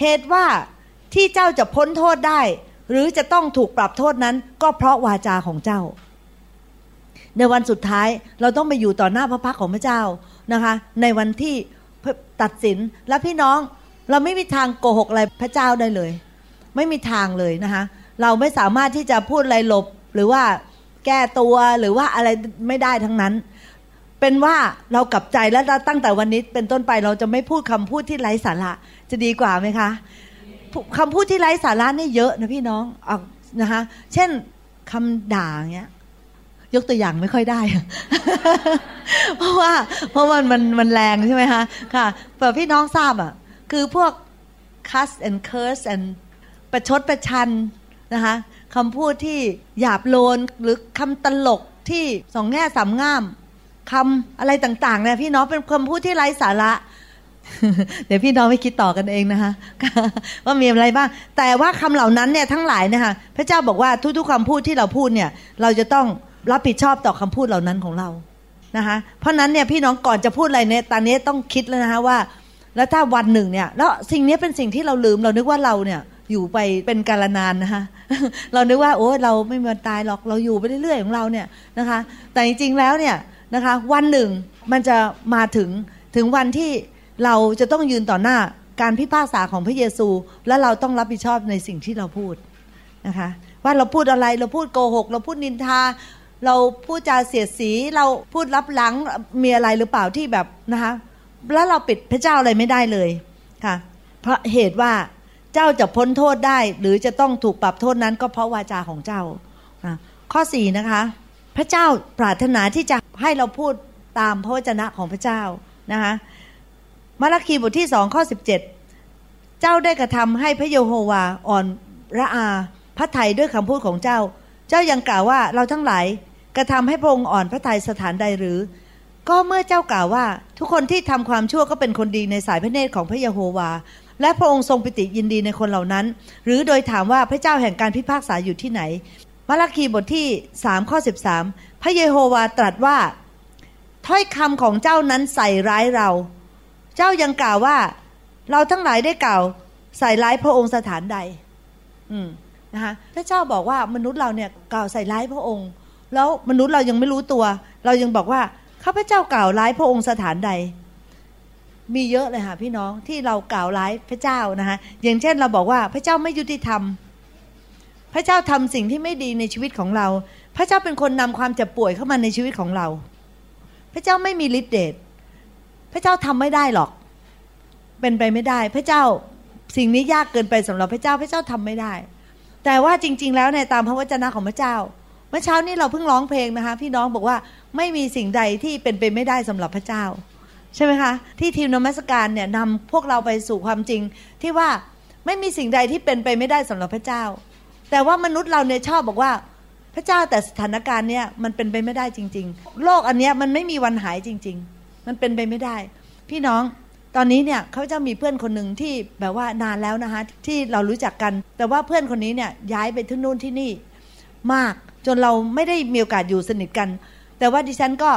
เหตุว่าที่เจ้าจะพ้นโทษได้ หรือจะต้องถูกปรับโทษนั้น ก็เพราะวาจาของเจ้า ในวันสุดท้ายเราต้องไปอยู่ต่อหน้าพระพักของพระเจ้านะคะ ในวันที่ตัดสินและพี่น้องเราไม่มีทางโกหกอะไรพระเจ้าได้เลย ไม่มีทางเลยนะคะเราไม่สามารถที่จะพูดอะไรหลบหรือว่าแก้ตัวหรือว่าอะไรไม่ได้ทั้งนั้น เป็นว่าเรากลับใจแล้วตั้งแต่วันนี้เป็นต้นไปเราจะไม่พูดคำพูดที่ไร้สาระจะดีกว่าไหมคะคำพูดที่ไร้สาระนี่เยอะนะพี่น้องออกนะคะเช่นคำด่าเงี้ย ยกตัวอย่างไม่ค่อยได้ เพราะว่า เพราะมันมันมันแรงใช่ไหมคะค่ะแต่พี่น้องทราบอะ คือพวก cuss and curse and ประชดประชันนะคะคำพูดที่หยาบโลนหรือคำตลกที่สองแง่สามง่ามคำอะไรต่างๆเนี่ยพี่น้องเป็นคำพูดที่ไร้สาระ เดี๋ยวพี่น้องไปคิดต่อกันเองนะคะว่ามีอะไรบ้าง แต่ว่าคำเหล่านั้นเนี่ยทั้งหลายนะคะพระเจ้าบอกว่าทุกๆคำพูดที่เราพูดเนี่ย เราจะต้อง รับผิดชอบต่อคำพูดเหล่านั้นของเรานะคะเพราะนั้นเนี่ยพี่น้องก่อนจะพูดอะไรเนี่ยตอนนี้ต้องคิดแล้วนะคะว่า แล้วถ้าวันหนึ่งเนี่ยแล้วสิ่งนี้เป็นสิ่งที่เราลืมเรานึกว่าเราเนี่ยอยู่ไปเป็นกาลนานนะคะเรานึกว่าโอ้เราไม่มีวันตายหรอกเราอยู่ไปเรื่อยๆของเราเนี่ยนะคะ แต่จริงๆแล้วเนี่ยนะคะวันหนึ่งมันจะมาถึงถึงวันที่เราจะต้องยืนต่อหน้าการพิพากษาของพระเยซู และเราต้องรับผิดชอบในสิ่งที่เราพูดนะคะว่าเราพูดอะไรเราพูดโกหก เราพูดนินทา เราพูดจาเสียดสีเราพูดรับหลังมีอะไรหรือเปล่าที่แบบนะคะแล้วเราปิดพระเจ้าอะไรไม่ได้เลยค่ะ เพราะเหตุว่าเจ้าจะพ้นโทษได้ หรือจะต้องถูกปรับโทษนั้นก็เพราะวาจาของเจ้าข้อสี่นะคะ พระเจ้าปรารถนาที่จะให้เราพูดตามพระวจนะของพระเจ้านะคะมาระคีบทที่สองข้อสิบเจ็ดเจ้าได้กระทำให้พระโยโฮวาอ่อนระอาพระทัยด้วยคำพูดของเจ้า เจ้ายังกล่าวว่าเราทั้งหลาย ระทำให้พระองค์อ่อนพระทัยสถานใดหรือ ก็เมื่อเจ้ากล่าวว่า ทุกคนที่ทำความชั่วก็เป็นคนดีในสายพระเนตรของพระเยโฮวา และพระองค์ทรงปิติยินดีในคนเหล่านั้น หรือโดยถามว่าพระเจ้าแห่งการพิพากษาอยู่ที่ไหนมาราคีบทที่สามข้อสิบสามพระเยโฮวาตรัสว่า ถ้อยคำของเจ้านั้นใส่ร้ายเรา เจ้ายังกล่าวว่า เราทั้งหลายได้กล่าว ใส่ร้ายพระองค์สถานใด อืมนะคะพระเจ้าบอกว่ามนุษย์เราเนี่ยกล่าวใส่ร้ายพระองค์ แล้วมนุษย์เรายังไม่รู้ตัว เรายังบอกว่าข้าพเจ้ากล่าวร้ายพระองค์สถานใด มีเยอะเลยค่ะพี่น้องที่เรากล่าวร้ายพระเจ้านะคะอย่างเช่นเราบอกว่าพระเจ้าไม่ยุติธรรม พระเจ้าทำสิ่งที่ไม่ดีในชีวิตของเรา พระเจ้าเป็นคนนำความเจ็บป่วยเข้ามาในชีวิตของเรา พระเจ้าไม่มีฤทธิ์เดชพระเจ้าทำไม่ได้หรอก เป็นไปไม่ได้ พระเจ้าสิ่งนี้ยากเกินไปสำหรับพระเจ้า พระเจ้าทำไม่ได้ แต่ว่าจริง ๆ แล้วในตามพระวจนะของพระเจ้า เมื่อเช้านี้เราเพิ่งร้องเพลงนะคะ พี่น้องบอกว่าไม่มีสิ่งใดที่เป็นไปไม่ได้สำหรับพระเจ้า ใช่ไหมคะ ที่ทีมนมัสการเนี่ยนำพวกเราไปสู่ความจริง ที่ว่าไม่มีสิ่งใดที่เป็นไปไม่ได้สำหรับพระเจ้า แต่ว่ามนุษย์เราเนี่ยชอบบอกว่าพระเจ้าแต่สถานการณ์เนี่ยมันเป็นไปไม่ได้จริง ๆ โลกอันเนี้ยมันไม่มีวันหายจริง ๆ มันเป็นไปไม่ได้ พี่น้องตอนนี้เนี่ยเขาจะมีเพื่อนคนหนึ่งที่แบบว่านานแล้วนะคะที่เรารู้จักกัน แต่ว่าเพื่อนคนนี้เนี่ยย้ายไปที่นู่นที่นี่มาก จนเราไม่ได้มีโอกาสอยู่สนิทกัน แต่ว่าดิฉันก็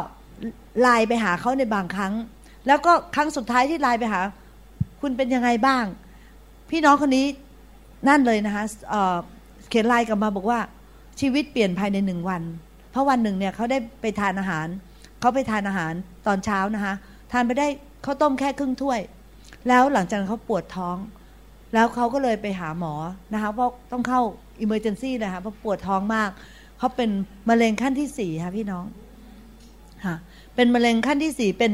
ไลน์ไปหาเขาในบางครั้ง แล้วก็ครั้งสุดท้ายที่ไลน์ไปหา คุณเป็นยังไงบ้าง พี่น้องคนนี้นั่นเลยนะคะเขียนไลน์กลับมาบอกว่าชีวิตเปลี่ยนภายในหนึ่งวัน เพราะวันหนึ่งเนี่ยเขาได้ไปทานอาหาร เขาไปทานอาหารตอนเช้านะคะทานไปได้ข้าวต้มแค่ครึ่งถ้วย แล้วหลังจากนั้นเขาปวดท้อง แล้วเขาก็เลยไปหาหมอนะคะเพราะต้องเข้า emergency นะคะเพราะปวดท้องมาก เขาเป็นมะเร็งขั้นที่สี่ค่ะพี่น้องค่ะเป็นมะเร็งขั้นที่สี่เป็น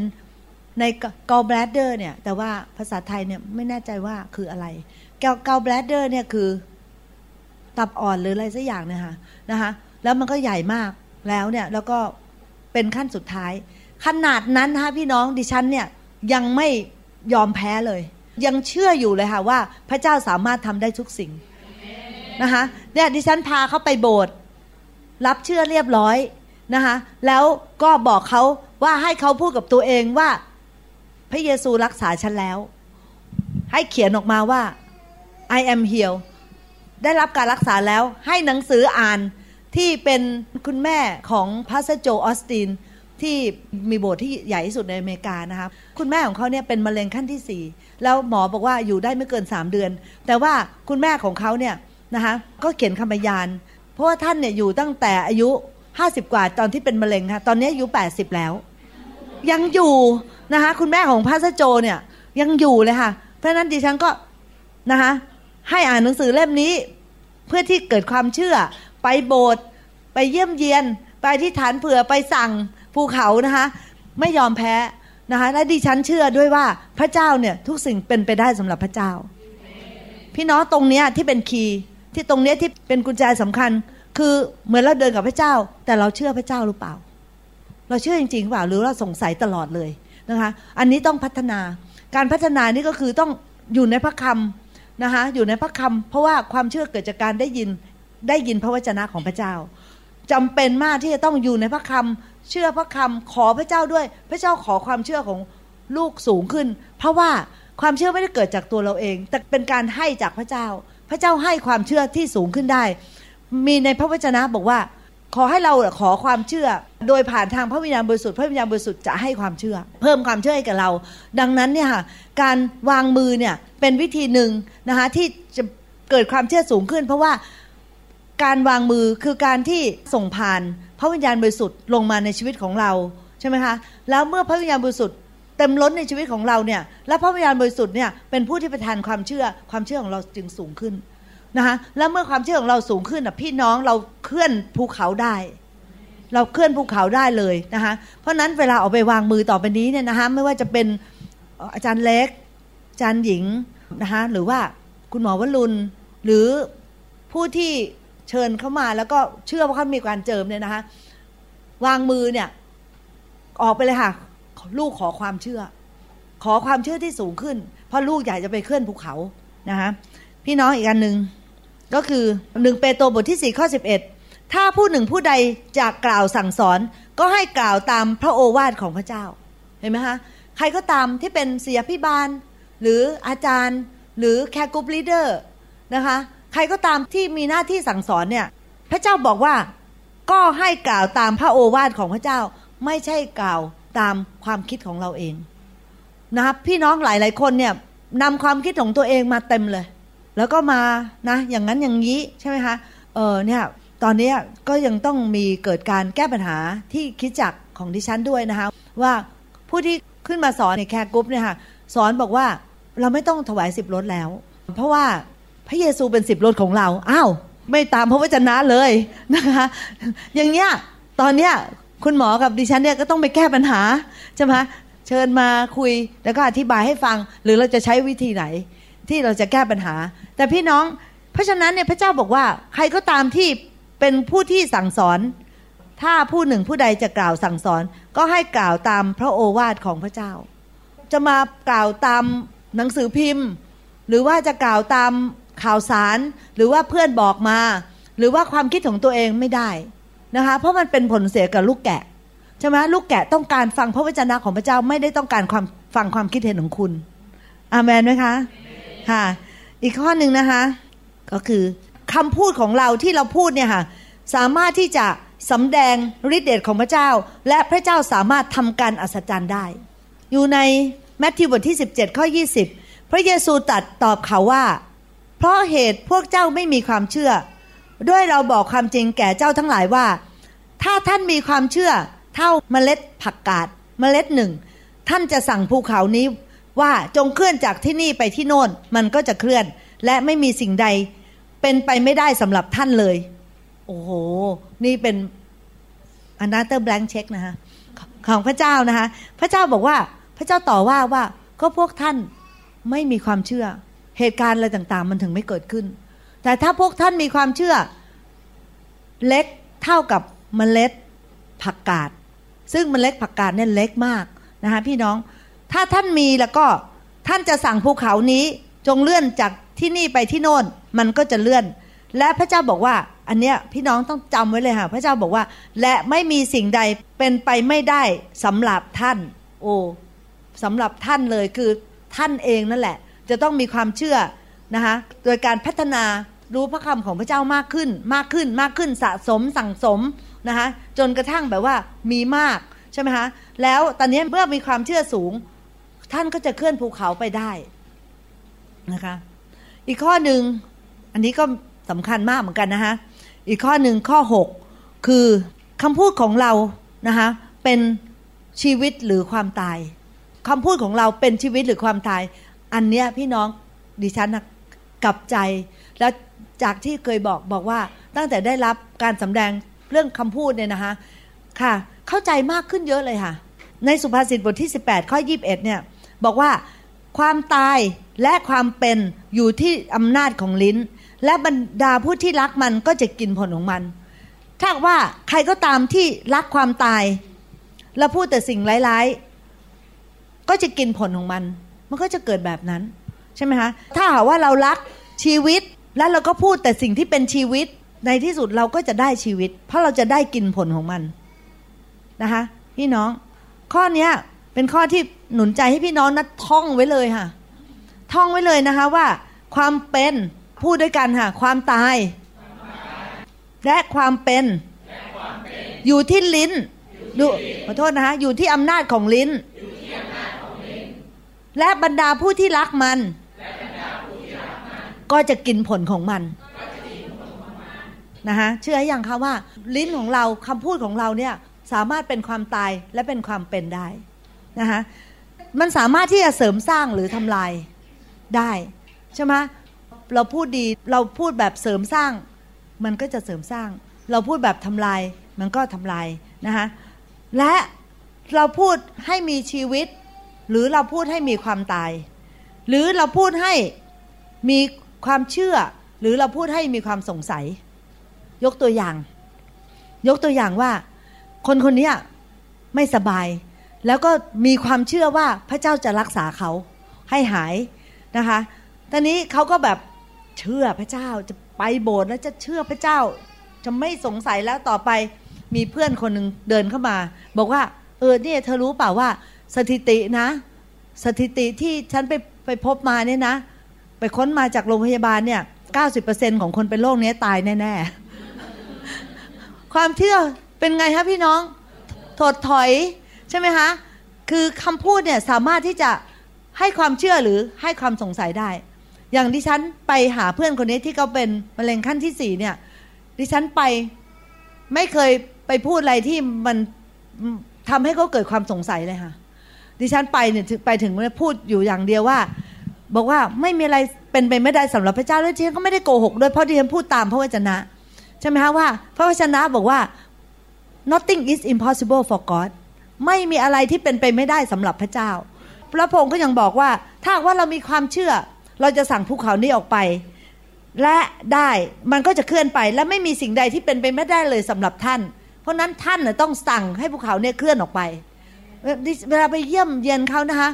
ใน gallbladder เนี่ย แต่ว่าภาษาไทยเนี่ยไม่แน่ใจว่าคืออะไรกอลแบลดเดอร์เนี่ยคือ ตับอ่อนหรืออะไรสักอย่างเนี่ยค่ะนะคะแล้วมันก็ใหญ่มากแล้วเนี่ย แล้วก็เป็นขั้นสุดท้าย ขนาดนั้นนะคะพี่น้องดิฉันเนี่ยยังไม่ยอมแพ้เลย ยังเชื่ออยู่เลยค่ะว่า พระเจ้าสามารถทำได้ทุกสิ่งนะคะเนี่ยดิฉันพาเขาไปโบสถ์ รับเชื่อเรียบร้อยนะคะแล้วก็บอกเขาว่าให้เขาพูดกับตัวเองว่า พระเยซูรักษาฉันแล้ว ให้เขียนออกมาว่า I am healed ได้รับการรักษาแล้วให้หนังสืออ่านที่เป็นคุณแม่ของพาสโจออสตินที่มีโบสถ์ที่ใหญ่ที่สุดในอเมริกานะครับคุณแม่ของเขาเนี่ยเป็นมะเร็งขั้นที่สี่แล้วหมอบอกว่าอยู่ได้ไม่เกินสามเดือน แต่ว่าคุณแม่ของเขาเนี่ยนะคะก็เขียนคำพยาน เพราะว่าท่านเนี่ยอยู่ตั้งแต่อายุห้าสิบกว่าตอนที่เป็นมะเร็งค่ะตอนนี้อายุแปดสิบแล้ว ยังอยู่นะคะคุณแม่ของพาสโจเนี่ยยังอยู่เลยค่ะ เพราะนั้นดิฉันก็นะคะให้อ่านหนังสือเล่มนี้ เพื่อที่เกิดความเชื่อ ไปโบสถ์ไปเยี่ยมเยียน ไปที่ฐานเผื่อไปสั่งภูเขานะคะ ไม่ยอมแพ้นะคะและดิฉันเชื่อด้วยว่าพระเจ้าเนี่ยทุกสิ่งเป็นไปได้สำหรับพระเจ้า พี่น้องตรงเนี้ยที่เป็นคีย์ ที่ตรงเนี้ยที่เป็นกุญแจสำคัญ คือเหมือนเราเดินกับพระเจ้า แต่เราเชื่อพระเจ้าหรือเปล่า เราเชื่อจริงๆหรือเปล่าหรือเราสงสัยตลอดเลยนะคะ อันนี้ต้องพัฒนา การพัฒนานี่ก็คือต้องอยู่ในพระคำนะคะอยู่ในพระคำเพราะว่าความเชื่อเกิดจากการได้ยินได้ยินพระวจนะของพระเจ้าจำเป็นมากที่จะต้องอยู่ในพระคำเชื่อพระคำขอพระเจ้าด้วย พระเจ้าขอความเชื่อของลูกสูงขึ้น เพราะว่าความเชื่อไม่ได้เกิดจากตัวเราเอง แต่เป็นการให้จากพระเจ้า พระเจ้าให้ความเชื่อที่สูงขึ้นได้ มีในพระวจนะบอกว่า ขอให้เราขอความเชื่อ โดยผ่านทางพระวิญญาณบริสุทธิ์พระวิญญาณบริสุทธิ์จะให้ความเชื่อ เพิ่มความเชื่อให้กับเรา ดังนั้นเนี่ยค่ะการวางมือเนี่ยเป็นวิธีหนึ่งนะคะที่จะเกิดความเชื่อสูงขึ้น เพราะว่าการวางมือคือการที่ส่งผ่านพระวิญญาณบริสุทธิ์ลงมาในชีวิตของเราใช่ไหมคะแล้วเมื่อพระวิญญาณบริสุทธิ์ เต็มล้นในชีวิตของเราเนี่ยและพระวิญญาณบริสุทธิ์เนี่ยเป็นผู้ที่ประทานความเชื่อความเชื่อของเราจึงสูงขึ้นนะคะแล้วเมื่อความเชื่อของเราสูงขึ้นพี่น้องเราเคลื่อนภูเขาได้ เราเคลื่อนภูเขาได้เลยนะคะเพราะนั้นเวลาออกไปวางมือต่อไปนี้เนี่ยนะคะไม่ว่าจะเป็นอาจารย์เล็ก อาจารย์หญิงนะคะหรือว่าคุณหมอวรุณหรือผู้ที่เชิญเข้ามาแล้วก็เชื่อว่าเขามีการเจิมเนี่ยนะคะวางมือเนี่ย ออกไปเลยค่ะ ลูกขอความเชื่อ ขอความเชื่อที่สูงขึ้น เพราะลูกอยากจะไปเคลื่อนภูเขานะคะพี่น้องอีกอันหนึ่งก็คือหนึ่งเปโตรบทที่สี่ข้อสิบเอ็ดถ้าผู้หนึ่งผู้ใดจะกล่าวสั่งสอน ก็ให้กล่าวตามพระโอวาทของพระเจ้า เห็นไหมคะใครก็ตามที่เป็นเสียพิบาล หรืออาจารย์ หรือ care group leader นะคะ ใครก็ตามที่มีหน้าที่สั่งสอนเนี่ย พระเจ้าบอกว่าก็ให้กล่าวตามพระโอวาทของพระเจ้า ไม่ใช่กล่าว ตามความคิดของเราเองนะครับพี่น้องหลายๆคนเนี่ยนำความคิดของตัวเองมาเต็มเลย แล้วก็มานะอย่างนั้นอย่างนี้ใช่ไหมคะเออเนี่ยตอนนี้ก็ยังต้องมีเกิดการแก้ปัญหาที่คริสตจักรของดิฉันด้วยนะคะว่าผู้ที่ขึ้นมาสอนใน care group เนี่ยค่ะสอนบอกว่าเราไม่ต้องถวายสิบลดแล้ว เพราะว่าพระเยซูเป็นสิบลดของเรา อ้าว ไม่ตามพระวจนะเลยนะคะ อย่างเงี้ยตอนเนี้ย คุณหมอกับดิฉันเนี่ยก็ต้องไปแก้ปัญหาใช่ไหมเชิญมาคุยแล้วก็อธิบายให้ฟัง หรือเราจะใช้วิธีไหน ที่เราจะแก้ปัญหา แต่พี่น้อง เพราะฉะนั้นเนี่ยพระเจ้าบอกว่า ใครก็ตามที่เป็นผู้ที่สั่งสอน ถ้าผู้หนึ่งผู้ใดจะกล่าวสั่งสอน ก็ให้กล่าวตามพระโอวาทของพระเจ้า จะมากล่าวตามหนังสือพิมพ์ หรือว่าจะกล่าวตามข่าวสาร หรือว่าเพื่อนบอกมา หรือว่าความคิดของตัวเองไม่ได้ นะคะ เพราะมันเป็นผลเสียกับลูกแกะใช่ไหมลูกแกะต้องการฟังพระวจนะของพระเจ้าไม่ได้ต้องการความฟังความคิดเห็นของคุณอามันไหมคะค่ะ อีกข้อหนึ่งนะคะ ก็คือคำพูดของเราที่เราพูดเนี่ยค่ะ สามารถที่จะสำแดงฤทธิเดชของพระเจ้า และพระเจ้าสามารถทำการอัศจรรย์ได้ อยู่ในแมทธิวบทที่ 17 ข้อ 20 พระเยซูตรัสตอบเขาว่า เพราะเหตุพวกเจ้าไม่มีความเชื่อ ด้วยเราบอกความจริงแก่เจ้าทั้งหลายว่า ถ้าท่านมีความเชื่อเท่าเมล็ดผักกาดเมล็ดหนึ่ง ท่านจะสั่งภูเขานี้ว่าจงเคลื่อนจากที่นี่ไปที่โน่น มันก็จะเคลื่อน และไม่มีสิ่งใด เป็นไปไม่ได้สำหรับท่านเลย โอ้โห นี่เป็น another blank check นะคะของพระเจ้านะคะ พระเจ้าบอกว่าพระเจ้าต่อว่าว่าก็พวกท่านไม่มีความเชื่อ เหตุการณ์อะไรต่างๆ มันถึงไม่เกิดขึ้น แต่ถ้าพวกท่านมีความเชื่อ เล็กเท่ากับเมล็ดผักกาด ซึ่งเมล็ดผักกาดเนี่ยเล็กมากนะคะพี่น้อง ถ้าท่านมีแล้วก็ท่านจะสั่งภูเขานี้จงเลื่อนจากที่นี่ไปที่โน่นมันก็จะเลื่อน และพระเจ้าบอกว่า อันเนี้ยพี่น้องต้องจำไว้เลยค่ะพระเจ้าบอกว่า และไม่มีสิ่งใดเป็นไปไม่ได้สำหรับท่าน โอ้สำหรับท่านเลยคือท่านเองนั่นแหละ จะต้องมีความเชื่อ นะคะโดยการพัฒนารู้พระคำของพระเจ้ามากขึ้น มากขึ้นมากขึ้นสะสมสั่งสมนะคะจนกระทั่งแบบว่ามีมากใช่ไหมคะแล้วตอนนี้เมื่อมีความเชื่อสูง ท่านก็จะเคลื่อนภูเขาไปได้นะคะอีกข้อหนึ่งอันนี้ก็สำคัญมากเหมือนกันนะคะอีกข้อหนึ่งข้อ 6 คือคำพูดของเรานะคะเป็นชีวิตหรือความตายคำพูดของเราเป็นชีวิตหรือความตาย อันเนี้ยพี่น้องดิฉัน กับใจ แล้วจากที่เคยบอกบอกว่าตั้งแต่ได้รับการสำแดงเรื่องคำพูดเนี่ยนะคะค่ะ เข้าใจมากขึ้นเยอะเลยค่ะ ในสุภาษิตบทที่ 18 ข้อ 21 เนี่ยบอกว่าความตายและความเป็นอยู่ที่อำนาจของลิ้น และบรรดาผู้ที่รักมันก็จะกินผลของมัน ถ้าว่าใครก็ตามที่รักความตาย และพูดแต่สิ่งร้ายๆ ก็จะกินผลของมัน มันก็จะเกิดแบบนั้น ใช่ไหมคะถ้าหากว่าเรารักชีวิตแล้วเราก็พูดแต่สิ่งที่เป็นชีวิตในที่สุดเราก็จะได้ชีวิต เพราะเราจะได้กินผลของมันนะคะพี่น้อง ข้อนี้เป็นข้อที่หนุนใจให้พี่น้องนัดท่องไว้เลยค่ะ ท่องไว้เลยนะคะว่า ความเป็นพูดด้วยกันค่ะ ความตาย และความเป็น อยู่ที่ลิ้นดูขอโทษนะคะอยู่ที่อำนาจของลิ้น และบรรดาผู้ที่รักมัน ก็จะกินผลของมันนะคะเชื่ออย่างคะว่า ลิ้นของเราคำพูดของเราเนี่ยสามารถเป็นความตายและเป็นความเป็นได้นะคะมันสามารถที่จะเสริมสร้างหรือทำลายได้ใช่ไหมเราพูดดีเราพูดแบบเสริมสร้าง มันก็จะเสริมสร้าง เราพูดแบบทำลายมันก็ทำลายนะคะและเราพูดให้มีชีวิต หรือเราพูดให้มีความตาย หรือเราพูดให้มี ความเชื่อหรือเราพูดให้มีความสงสัย ยกตัวอย่าง ยกตัวอย่างว่า คนคนนี้ไม่สบาย แล้วก็มีความเชื่อว่าพระเจ้าจะรักษาเขาให้หายนะคะตอนนี้เขาก็แบบเชื่อพระเจ้าจะไปโบสถ์แล้วจะเชื่อพระเจ้า จะไม่สงสัยแล้วต่อไปมีเพื่อนคนหนึ่งเดินเข้ามา บอกว่า เออเนี่ยเธอรู้เปล่าว่า สถิตินะ สถิติที่ฉันไปไปพบมาเนี่ยนะ ไปค้นมาจากโรงพยาบาลเนี่ยเก้าสิบเปอร์เซ็นของคนเป็นโรคนี้ตายแน่ๆ ความเชื่อเป็นไงคะพี่น้องถดถอยใช่ไหมคะ คือคำพูดเนี่ยสามารถที่จะให้ความเชื่อหรือให้ความสงสัยได้ อย่างดิฉันไปหาเพื่อนคนนี้ที่เขาเป็นมะเร็งขั้นที่สี่เนี่ย ดิฉันไปไม่เคยไปพูดอะไรที่มันทำให้เขาเกิดความสงสัยเลยค่ะ ดิฉันไปเนี่ยไปถึงพูดอยู่อย่างเดียวว่า บอกว่าไม่มีอะไรเป็นไปไม่ได้สำหรับพระเจ้าแล้วดิฉันก็ไม่ได้โกหกด้วยเพราะดิฉันพูดตามพระวจนะ ใช่ไหมคะว่า พระวจนะบอกว่า nothing is impossible for God ไม่มีอะไรที่เป็นไปไม่ได้สำหรับพระเจ้า พระพงศ์ก็ยังบอกว่า ถ้าว่าเรามีความเชื่อ เราจะสั่งภูเขานี้ออกไป และได้มันก็จะเคลื่อนไป และไม่มีสิ่งใดที่เป็นไปไม่ได้เลยสำหรับท่าน เพราะนั้นท่านต้องสั่งให้ภูเขาเนี่ยเคลื่อนออกไปเวลาไปเยี่ยมเยียนเขานะคะ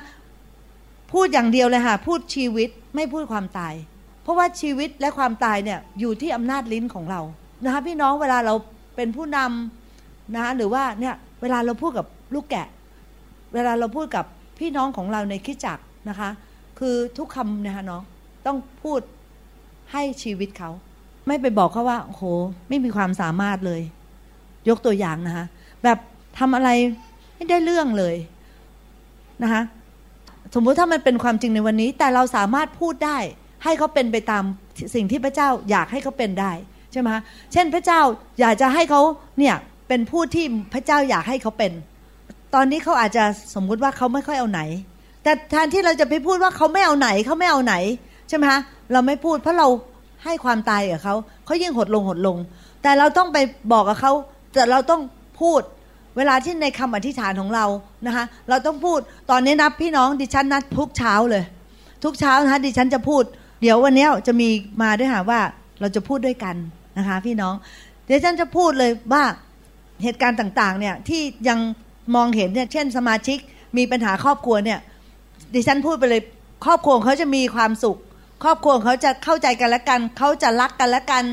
พูดอย่างเดียวเลยค่ะ พูดชีวิตไม่พูดความตาย เพราะว่าชีวิตและความตายเนี่ยอยู่ที่อำนาจลิ้นของเรานะคะพี่น้องเวลาเราเป็นผู้นำนะคะหรือว่าเนี่ยเวลาเราพูดกับลูกแกะ เวลาเราพูดกับพี่น้องของเราในคิดจักนะคะ คือทุกคำนะคะน้องต้องพูดให้ชีวิตเขา ไม่ไปบอกเขาว่าโอ้โหไม่มีความสามารถเลย ยกตัวอย่างนะคะแบบทำอะไรไม่ได้เรื่องเลยนะคะ สมมุติถ้ามันเป็นความจริงในวันนี้ แต่เราสามารถพูดได้ ให้เขาเป็นไปตามสิ่งที่พระเจ้าอยากให้เขาเป็นได้ใช่ไหมเช่นพระเจ้าอยากจะให้เขาเนี่ยเป็นผู้ที่พระเจ้าอยากให้เขาเป็น ตอนนี้เขาอาจจะสมมุติว่าเขาไม่ค่อยเอาไหน แต่แทนที่เราจะไปพูดว่าเขาไม่เอาไหนเขาไม่เอาไหนใช่ไหมคะเราไม่พูดเพราะเราให้ความตายกับเขาเขายิ่งหดลงหดลง แต่เราต้องไปบอกกับเขาแต่เราต้องพูด เวลาที่ในคำอธิษฐานของเรานะคะ เราต้องพูดตอนนี้นับพี่น้องดิฉันนัดทุกเช้าเลย ทุกเช้านะคะดิฉันจะพูด เดี๋ยววันนี้จะมีมาด้วยค่ะว่าเราจะพูดด้วยกันนะคะ พี่น้องเดี๋ยวฉันจะพูดเลยว่าเหตุการณ์ต่างๆ เนี่ยที่ยังมองเห็นเนี่ยเช่นสมาชิกมีปัญหาครอบครัวเนี่ย ดิฉันพูดไปเลยครอบครัวเขาจะมีความสุข ครอบครัวเขาจะเข้าใจกันและกัน เขาจะรักกันและกัน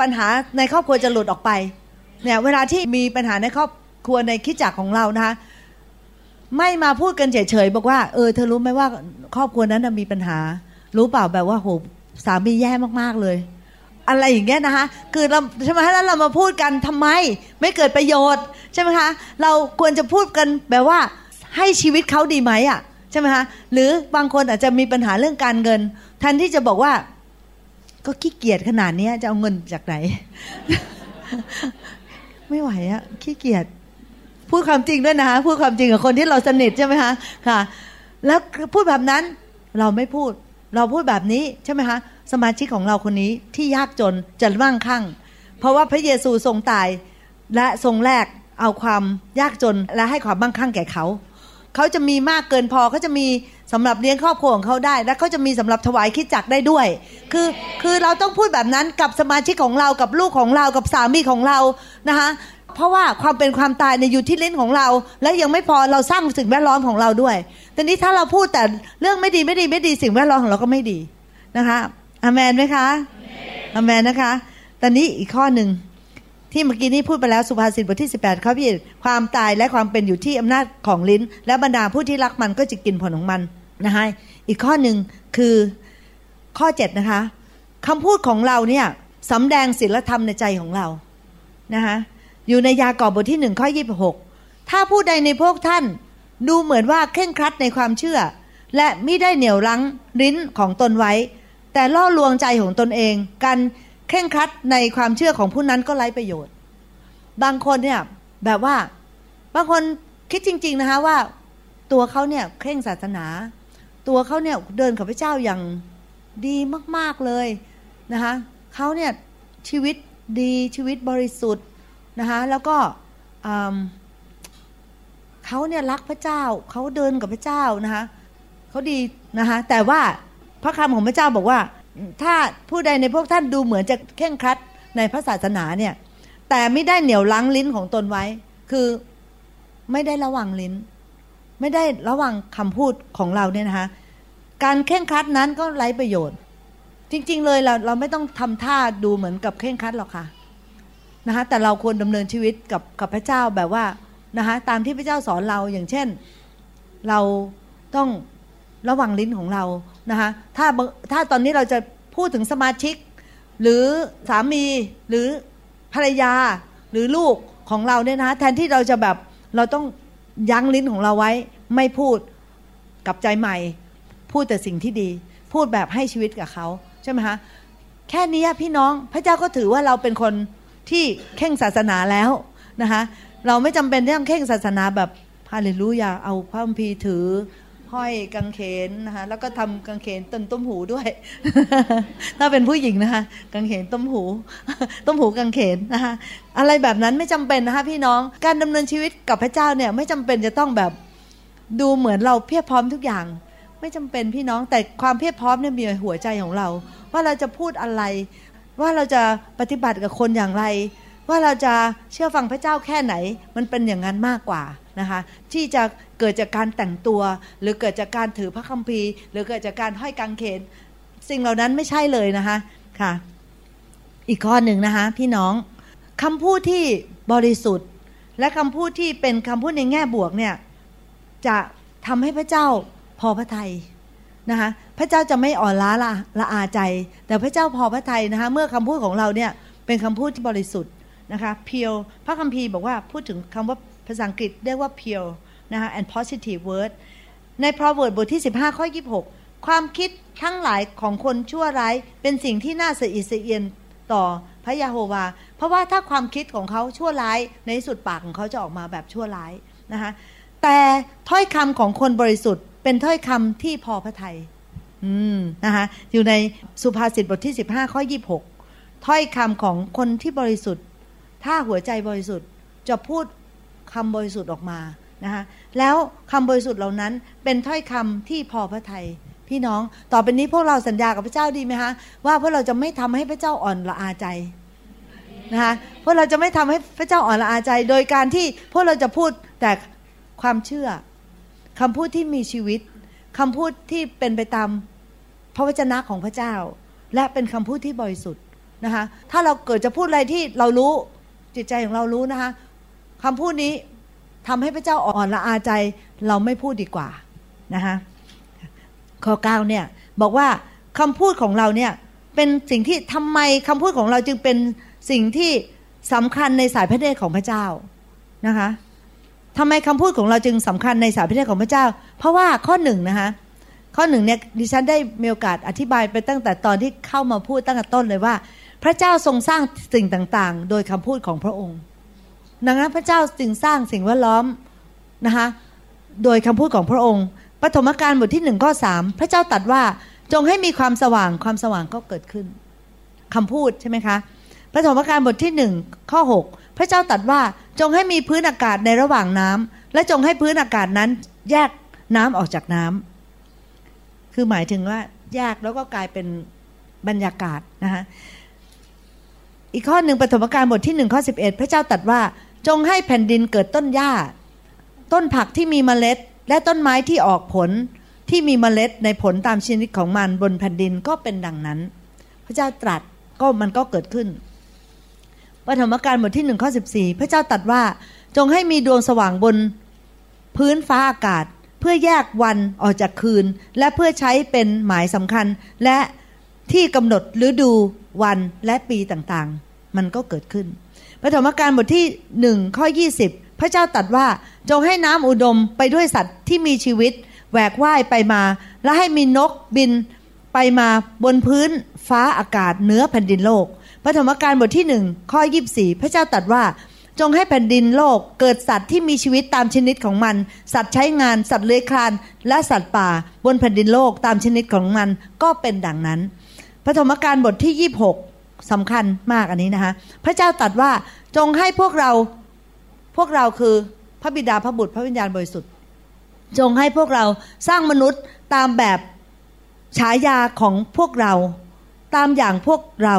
ปัญหาในครอบครัวจะหลุดออกไปเนี่ยเวลาที่มีปัญหาในครอบ ครัวในคิดจักของเรานะคะไม่มาพูดกันเฉยๆบอกว่าเออเธอรู้ไหมว่าครอบครัวนั้นมีปัญหา รู้เปล่าแบบว่าโหสามีแย่มากๆเลย อะไรอย่างเงี้ยนะคะ คือเราใช่ไหมแล้วเรามาพูดกันทำไม ไม่เกิดประโยชน์ใช่ไหมคะเราควรจะพูดกันแบบว่าให้ชีวิตเขาดีไหมอะใช่ไหมคะหรือบางคนอาจจะมีปัญหาเรื่องการเงินแทนที่จะบอกว่า ก็ขี้เกียจขนาดนี้จะเอาเงินจากไหน ไม่ไหวอะขี้เกียจ พูดความจริงด้วยนะคะพูดความจริงกับคนที่เราสนิทใช่ไหมคะค่ะ แล้วพูดแบบนั้นเราไม่พูด เราพูดแบบนี้ใช่ไหมคะสมาชิกของเราคนนี้ที่ยากจนจะมั่งคั่ง เพราะว่าพระเยซูทรงตายและทรงแลกเอาความยากจนและให้ความมั่งคั่งแก่เขาเขาจะมีมากเกินพอเขาจะมีสำหรับเลี้ยงครอบครัวของเขาได้ และเขาจะมีสำหรับถวายคิดจักได้ด้วย คือคือเราต้องพูดแบบนั้นกับสมาชิกของเรากับลูกของเรากับสามีของเรานะคะ เพราะว่าความเป็นความตายในอยู่ที่ลิ้นของเรา และยังไม่พอเราสร้างสิ่งแวดล้อมของเราด้วยแต่นี้ถ้าเราพูดแต่เรื่องไม่ดีไม่ดีไม่ดีสิ่งแวดล้อมของเราก็ไม่ดีนะคะอเมนไหมคะอเมนนะคะตอนนี้อีกข้อหนึ่งที่เมื่อกี้นี้พูดไปแล้วสุภาษิตบทที่ 18ข้อพี่ความตายและความเป็นอยู่ที่อำนาจของลิ้น และบรรดาผู้ที่รักมันก็จะกินผลของมันนะคะอีกข้อหนึ่งคือข้อ7นะคะคำพูดของเราเนี่ยสำแดงศีลธรรมในใจของเรานะคะ อยู่ในยากอบบทที่หนึ่งข้อยี่บหกถ้าผู้ใดในพวกท่าน ดูเหมือนว่าเคร่งครัดในความเชื่อ และไม่ได้เหนี่ยวรั้งลิ้นของตนไว้ แต่ล่อลวงใจของตนเองการเคร่งครัดในความเชื่อของผู้นั้นก็ไร้ประโยชน์ บางคนเนี่ยแบบว่าบางคนคิดจริง ๆนะคะว่า ตัวเขาเนี่ยเคร่งศาสนา ตัวเขาเนี่ยเดินกับพระเจ้าอย่างดีมากๆเลยนะคะเขาเนี่ยชีวิตดีชีวิตบริสุทธิ์ นะคะแล้วก็เขาเนี่ยรักพระเจ้าเขาเดินกับพระเจ้านะคะเขาดีนะคะแต่ว่าพระคำของพระเจ้าบอกว่า ถ้าผู้ใดในพวกท่านดูเหมือนจะเข่งครัดในพระศาสนาเนี่ย แต่ไม่ได้เหนี่ยวลังลิ้นของตนไว้ คือไม่ได้ระวังลิ้น ไม่ได้ระวังคำพูดของเราเนี่ยนะคะการเข่งครัดนั้นก็ไร้ประโยชน์ จริง ๆ เลยเราเราไม่ต้องทำท่าดูเหมือนกับเข่งครัดหรอกค่ะ นะคะแต่เราควรดำเนินชีวิตกับกับพระเจ้าแบบว่านะคะตามที่พระเจ้าสอนเราอย่างเช่น เราต้องระวังลิ้นของเรานะคะถ้าถ้าตอนนี้เราจะพูดถึงสมาชิก หรือสามีหรือภรรยาหรือลูกของเราเนี่ยนะะแทนที่เราจะแบบเราต้องยั้งลิ้นของเราไว้ ไม่พูดกับใจใหม่ พูดแต่สิ่งที่ดี พูดแบบให้ชีวิตกับเขาใช่ไหมคะแค่นี้พี่น้องพระเจ้าก็ถือว่าเราเป็นคน ที่เข่งศาสนาแล้วนะคะเราไม่จำเป็นต้องเข่งศาสนาแบบฮาเลลูยาเอาพระคัมภีร์ถือห้อยกางเขนนะคะแล้วก็ทำกางเขนต้นต้มหูด้วย ถ้าเป็นผู้หญิงนะคะกางเขนต้มหู ต้มหูกางเขนนะคะอะไรแบบนั้นไม่จำเป็นนะคะพี่น้องการดำเนินชีวิตกับพระเจ้าเนี่ยไม่จำเป็นจะต้องแบบดูเหมือนเราเพียบพร้อมทุกอย่าง ไม่จำเป็นพี่น้องแต่ความเพียบพร้อมเนี่ยมีหัวใจของเรา ว่าเราจะพูดอะไร ว่าเราจะปฏิบัติกับคนอย่างไร ว่าเราจะเชื่อฟังพระเจ้าแค่ไหน มันเป็นอย่างนั้นมากกว่านะคะ ที่จะเกิดจากการแต่งตัว หรือเกิดจากการถือพระคัมภีร์ หรือเกิดจากการห้อยกางเขน สิ่งเหล่านั้นไม่ใช่เลยนะคะค่ะ อีกข้อหนึ่งนะคะพี่น้องคำพูดที่บริสุทธิ์ และคำพูดที่เป็นคำพูดในแง่บวกเนี่ยจะทำให้พระเจ้าพอพระทัยนะคะ ระเจ้าจะไม่อ่อนล้าละละอาใจ แต่พระเจ้าพอพระทัยนะคะ เมื่อคำพูดของเราเนี่ยเป็นคำพูดที่บริสุทธิ์นะคะเพียวพระคัมภีร์บอกว่าพูดถึงคำว่าภาษาอังกฤษเรียกว่า pure นะคะ and positive word ใน proverb บทที่ 15 ข้อ 26 ความคิดทั้งหลายของคนชั่วร้าย เป็นสิ่งที่น่าสะอิดสะเอียนต่อพระยาโฮวา เพราะว่าถ้าความคิดของเขาชั่วร้าย ในที่สุดปากของเขาจะออกมาแบบชั่วร้ายนะคะแต่ถ้อยคำของคนบริสุทธิ์ เป็นถ้อยคำที่พอพระทยัย อืมนะคะอยู่ในสุภาษิตบทที่ 15 ข้อ 26 ถ้อยคำของคนที่บริสุทธิ์ ถ้าหัวใจบริสุทธิ์จะพูดคำบริสุทธิ์ออกมานะคะแล้วคำบริสุทธิ์เหล่านั้นเป็นถ้อยคำที่พอพระทยัยพี่น้องต่อไปนี้พวกเราสัญญากับพระเจ้าดีไหมคะว่าพวกเราจะไม่ทำให้พระเจ้าอ่อนละอาใจนะคะพวกเราจะไม่ทำให้พระเจ้าอ่อนละอาใจ โดยการที่พวกเราจะพูดแต่ความเชื่อคำพูดที่มีชีวิตคำพูดที่เป็นไปตาม พระวจนะของพระเจ้า และเป็นคำพูดที่บริสุทธิ์นะคะถ้าเราเกิดจะพูดอะไรที่เรารู้จิตใจของเรารู้นะคะคำพูดนี้ทำให้พระเจ้าอ่อนละอาใจเราไม่พูดดีกว่านะคะข้อเก้าเนี่ยบอกว่าคำพูดของเราเนี่ยเป็นสิ่งที่ทำไมคำพูดของเราจึงเป็นสิ่งที่สำคัญในสายพระเนตรของพระเจ้านะคะทำไมคำพูดของเราจึงสำคัญในสายพระเนตรของพระเจ้า เพราะว่าข้อหนึ่งนะคะ ข้อหนึ่งเนี่ยดิฉันได้มีโอกาสอธิบายไปตั้งแต่ตอนที่เข้ามาพูดตั้งแต่ต้นเลยว่า พระเจ้าทรงสร้างสิ่งต่างๆ โดยคำพูดของพระองค์ดังนั้นพระเจ้าจึงสร้างสิ่งแวดล้อมนะคะโดยคำพูดของพระองค์ปฐมกาลบทที่หนึ่งข้อสามพระเจ้าตัดว่าจงให้มีความสว่างความสว่างก็เกิดขึ้นคำพูดใช่ไหมคะปฐมกาลบทที่หนึ่งข้อหกพระเจ้าตัดว่าจงให้มีพื้นอากาศในระหว่างน้ำและจงให้พื้นอากาศนั้นแยกน้ำออกจากน้ำ คือหมายถึงว่าแยกแล้วก็กลายเป็นบรรยากาศนะคะอีกข้อหนึ่งปฐมกาลบทที่หนึ่งข้อสิบเอ็ดพระเจ้าตัดว่าจงให้แผ่นดินเกิดต้นหญ้า ต้นผักที่มีเมล็ด และต้นไม้ที่ออกผลที่มีเมล็ดในผลตามชนิดของมันบนแผ่นดินก็เป็นดังนั้น พระเจ้าตรัสก็มันก็เกิดขึ้นปฐมกาลบทที่หนึ่งข้อสิบสี่พระเจ้าตรัสว่าจงให้มีดวงสว่างบนพื้นฟ้าอากาศ เพื่อแยกวันออกจากคืน และเพื่อใช้เป็นหมายสำคัญ และที่กำหนดฤดูวันและปีต่างๆ มันก็เกิดขึ้นปฐมกาลบทที่หนึ่งข้อยี่สิบพระเจ้าตรัสว่าจงให้น้ำอุดมไปด้วยสัตว์ที่มีชีวิตแหวกว่ายไปมา และให้มีนกบินไปมาบนพื้นฟ้าอากาศเหนือแผ่นดินโลกปฐมกาลบทที่หนึ่งข้อยีบสี่พระเจ้าตรัสว่า จงให้แผ่นดินโลกเกิดสัตว์ที่มีชีวิตตามชนิดของมัน สัตว์ใช้งาน สัตว์เลื้อยคลาน และสัตว์ป่า บนแผ่นดินโลกตามชนิดของมันก็เป็นดังนั้นปฐมกาลบทที่ยี่หกสำคัญมากอันนี้นะคะ พระเจ้าตรัสว่าจงให้พวกเรา พวกเราคือพระบิดาพระบุตรพระวิญญาณบริสุทธิ์ จงให้พวกเราสร้างมนุษย์ตามแบบฉายาของพวกเรา ตามอย่างพวกเรา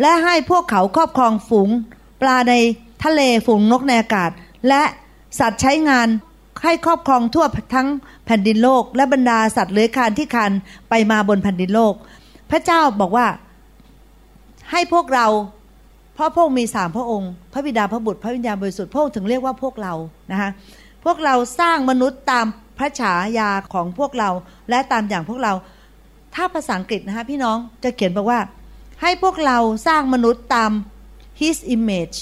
และให้พวกเขาครอบครองฝูง ปลาใน ทะเลฝูงนกในอากาศ และสัตว์ใช้งานให้ครอบครองทั่วทั้งแผ่นดินโลก และบรรดาสัตว์เลื้อยคลานที่คานไปมาบนแผ่นดินโลก พระเจ้าบอกว่าให้พวกเราเพราะพระองค์มีสามพระองค์ พระบิดาพระบุตรพระวิญญาณบริสุทธิ์พระองค์ถึงเรียกว่าพวกเรานะคะพวกเราสร้างมนุษย์ตามพระฉายาของพวกเราและตามอย่างพวกเรา ถ้าภาษาอังกฤษนะคะพี่น้องจะเขียนบอกว่า ให้พวกเราสร้างมนุษย์ตาม his image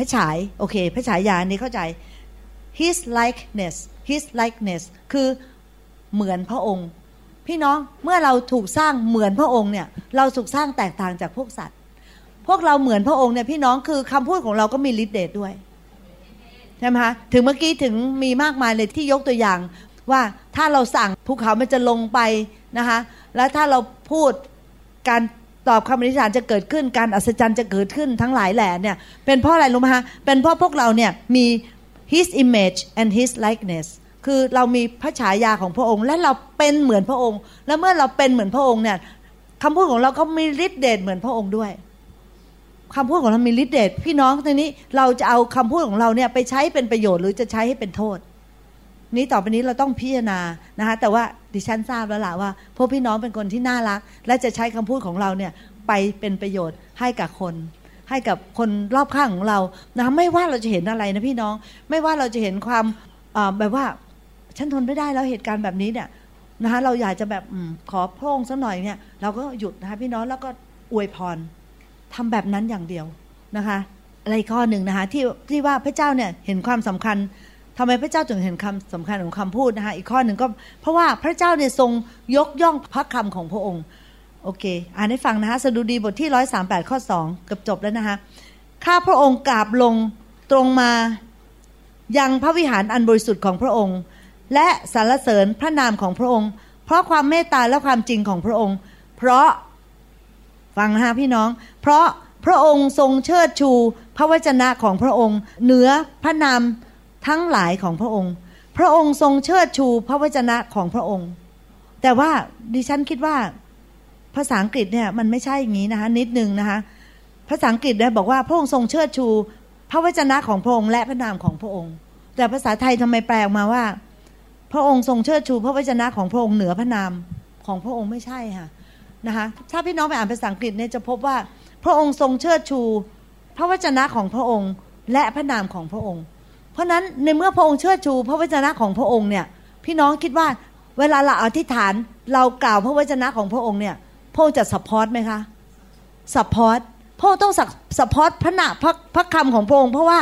ระฉายโอเค พระฉายานี้เข้าใจ his likeness his likeness คือเหมือนพระองค์ พี่น้องเมื่อเราถูกสร้างเหมือนพระองค์เนี่ย เราถูกสร้างแตกต่างจากพวกสัตว์ พวกเราเหมือนพระองค์เนี่ยพี่น้องคือคำพูดของเราก็มีฤทธิ์เดชด้วยใช่ไหมคะถึงเมื่อกี้ถึงมีมากมายเลยที่ยกตัวอย่างว่าถ้าเราสั่งภูเขามันจะลงไปนะคะ แล้วถ้าเราพูดการ ตอบคำอธิษฐานจะเกิดขึ้นการอัศจรรย์จะเกิดขึ้นทั้งหลายแหล่เนี่ยเป็นเพราะอะไรรู้ไหมฮะเป็นเพราะพวกเราเนี่ยมี his image and his likeness คือเรามีพระฉายาของพระองค์ และเราเป็นเหมือนพระองค์ และเมื่อเราเป็นเหมือนพระองค์เนี่ยคำพูดของเราก็มีฤทธิ์เดชเหมือนพระองค์ด้วยคำพูดของเรามีฤทธิ์เดชพี่น้องทีนี้เราจะเอาคำพูดของเราเนี่ยไปใช้เป็นประโยชน์หรือจะใช้ให้เป็นโทษ นี้ต่อไปนี้เราต้องพิจารณานะคะแต่ว่าดิฉันทราบแล้วล่ะว่าพวกพี่น้องเป็นคนที่น่ารัก และจะใช้คำพูดของเราเนี่ยไปเป็นประโยชน์ให้กับคน ให้กับคนรอบข้างของเรานะไม่ว่าเราจะเห็นอะไรนะพี่น้อง ไม่ว่าเราจะเห็นความแบบว่าฉันทนไม่ได้แล้วเหตุการณ์แบบนี้เนี่ยนะคะเราอยากจะแบบอขอพร่งสักหน่อยเนี่ย เราก็หยุดนะคะพี่น้องแล้วก็อวยพรทำแบบนั้นอย่างเดียวนะคะอะไรข้อหนึ่งนะคะที่ที่ว่าพระเจ้าเนี่ยเห็นความสำคัญ ทำไมพระเจ้าถึงเห็นคำสำคัญของคำพูดนะคะอีกข้อหนึ่งก็เพราะว่าพระเจ้าเนี่ยทรงยกย่องพระคำของพระองค์ โอเค อ่านให้ฟังนะคะสดุดีบทที่ร้อยสามแปดข้อสองเกือบจบแล้วนะคะข้าพระองค์กราบลงตรงมายังพระวิหารอันบริสุทธิ์ของพระองค์ และสรรเสริญพระนามของพระองค์ เพราะความเมตตาและความจริงของพระองค์ เพราะฟังนะคะพี่น้อง เพราะพระองค์ทรงเชิดชู พระวจนะของพระองค์ เหนือพระนาม ทั้งหลายของพระองค์ พระองค์ทรงเชิดชูพระวจนะของพระองค์ แต่ว่าดิฉันคิดว่าภาษาอังกฤษเนี่ยมันไม่ใช่อย่างนี้นะคะนิดนึงนะคะภาษาอังกฤษเนี่ยบอกว่าพระองค์ทรงเชิดชู พระวจนะของพระองค์และพระนามของพระองค์ แต่ภาษาไทยทำไมแปลออกมาว่า พระองค์ทรงเชิดชู พระวจนะของพระองค์เหนือพระนามของพระองค์ไม่ใช่ค่ะนะคะถ้าพี่น้องไปอ่านภาษาอังกฤษเนี่ยจะพบว่า พระองค์ทรงเชิดชู พระวจนะของพระองค์ และพระนามของพระองค์ เพราะนั้นในเมื่อพระองค์เชิดชูพระวจนะของพระองค์เนี่ย พี่น้องคิดว่าเวลาเราอธิษฐานเรากล่าวพระวจนะของพระองค์เนี่ยพระองค์จะ support ไหมคะ support พระองค์ต้อง support พระนาพระพระคำของพระองค์เพราะว่า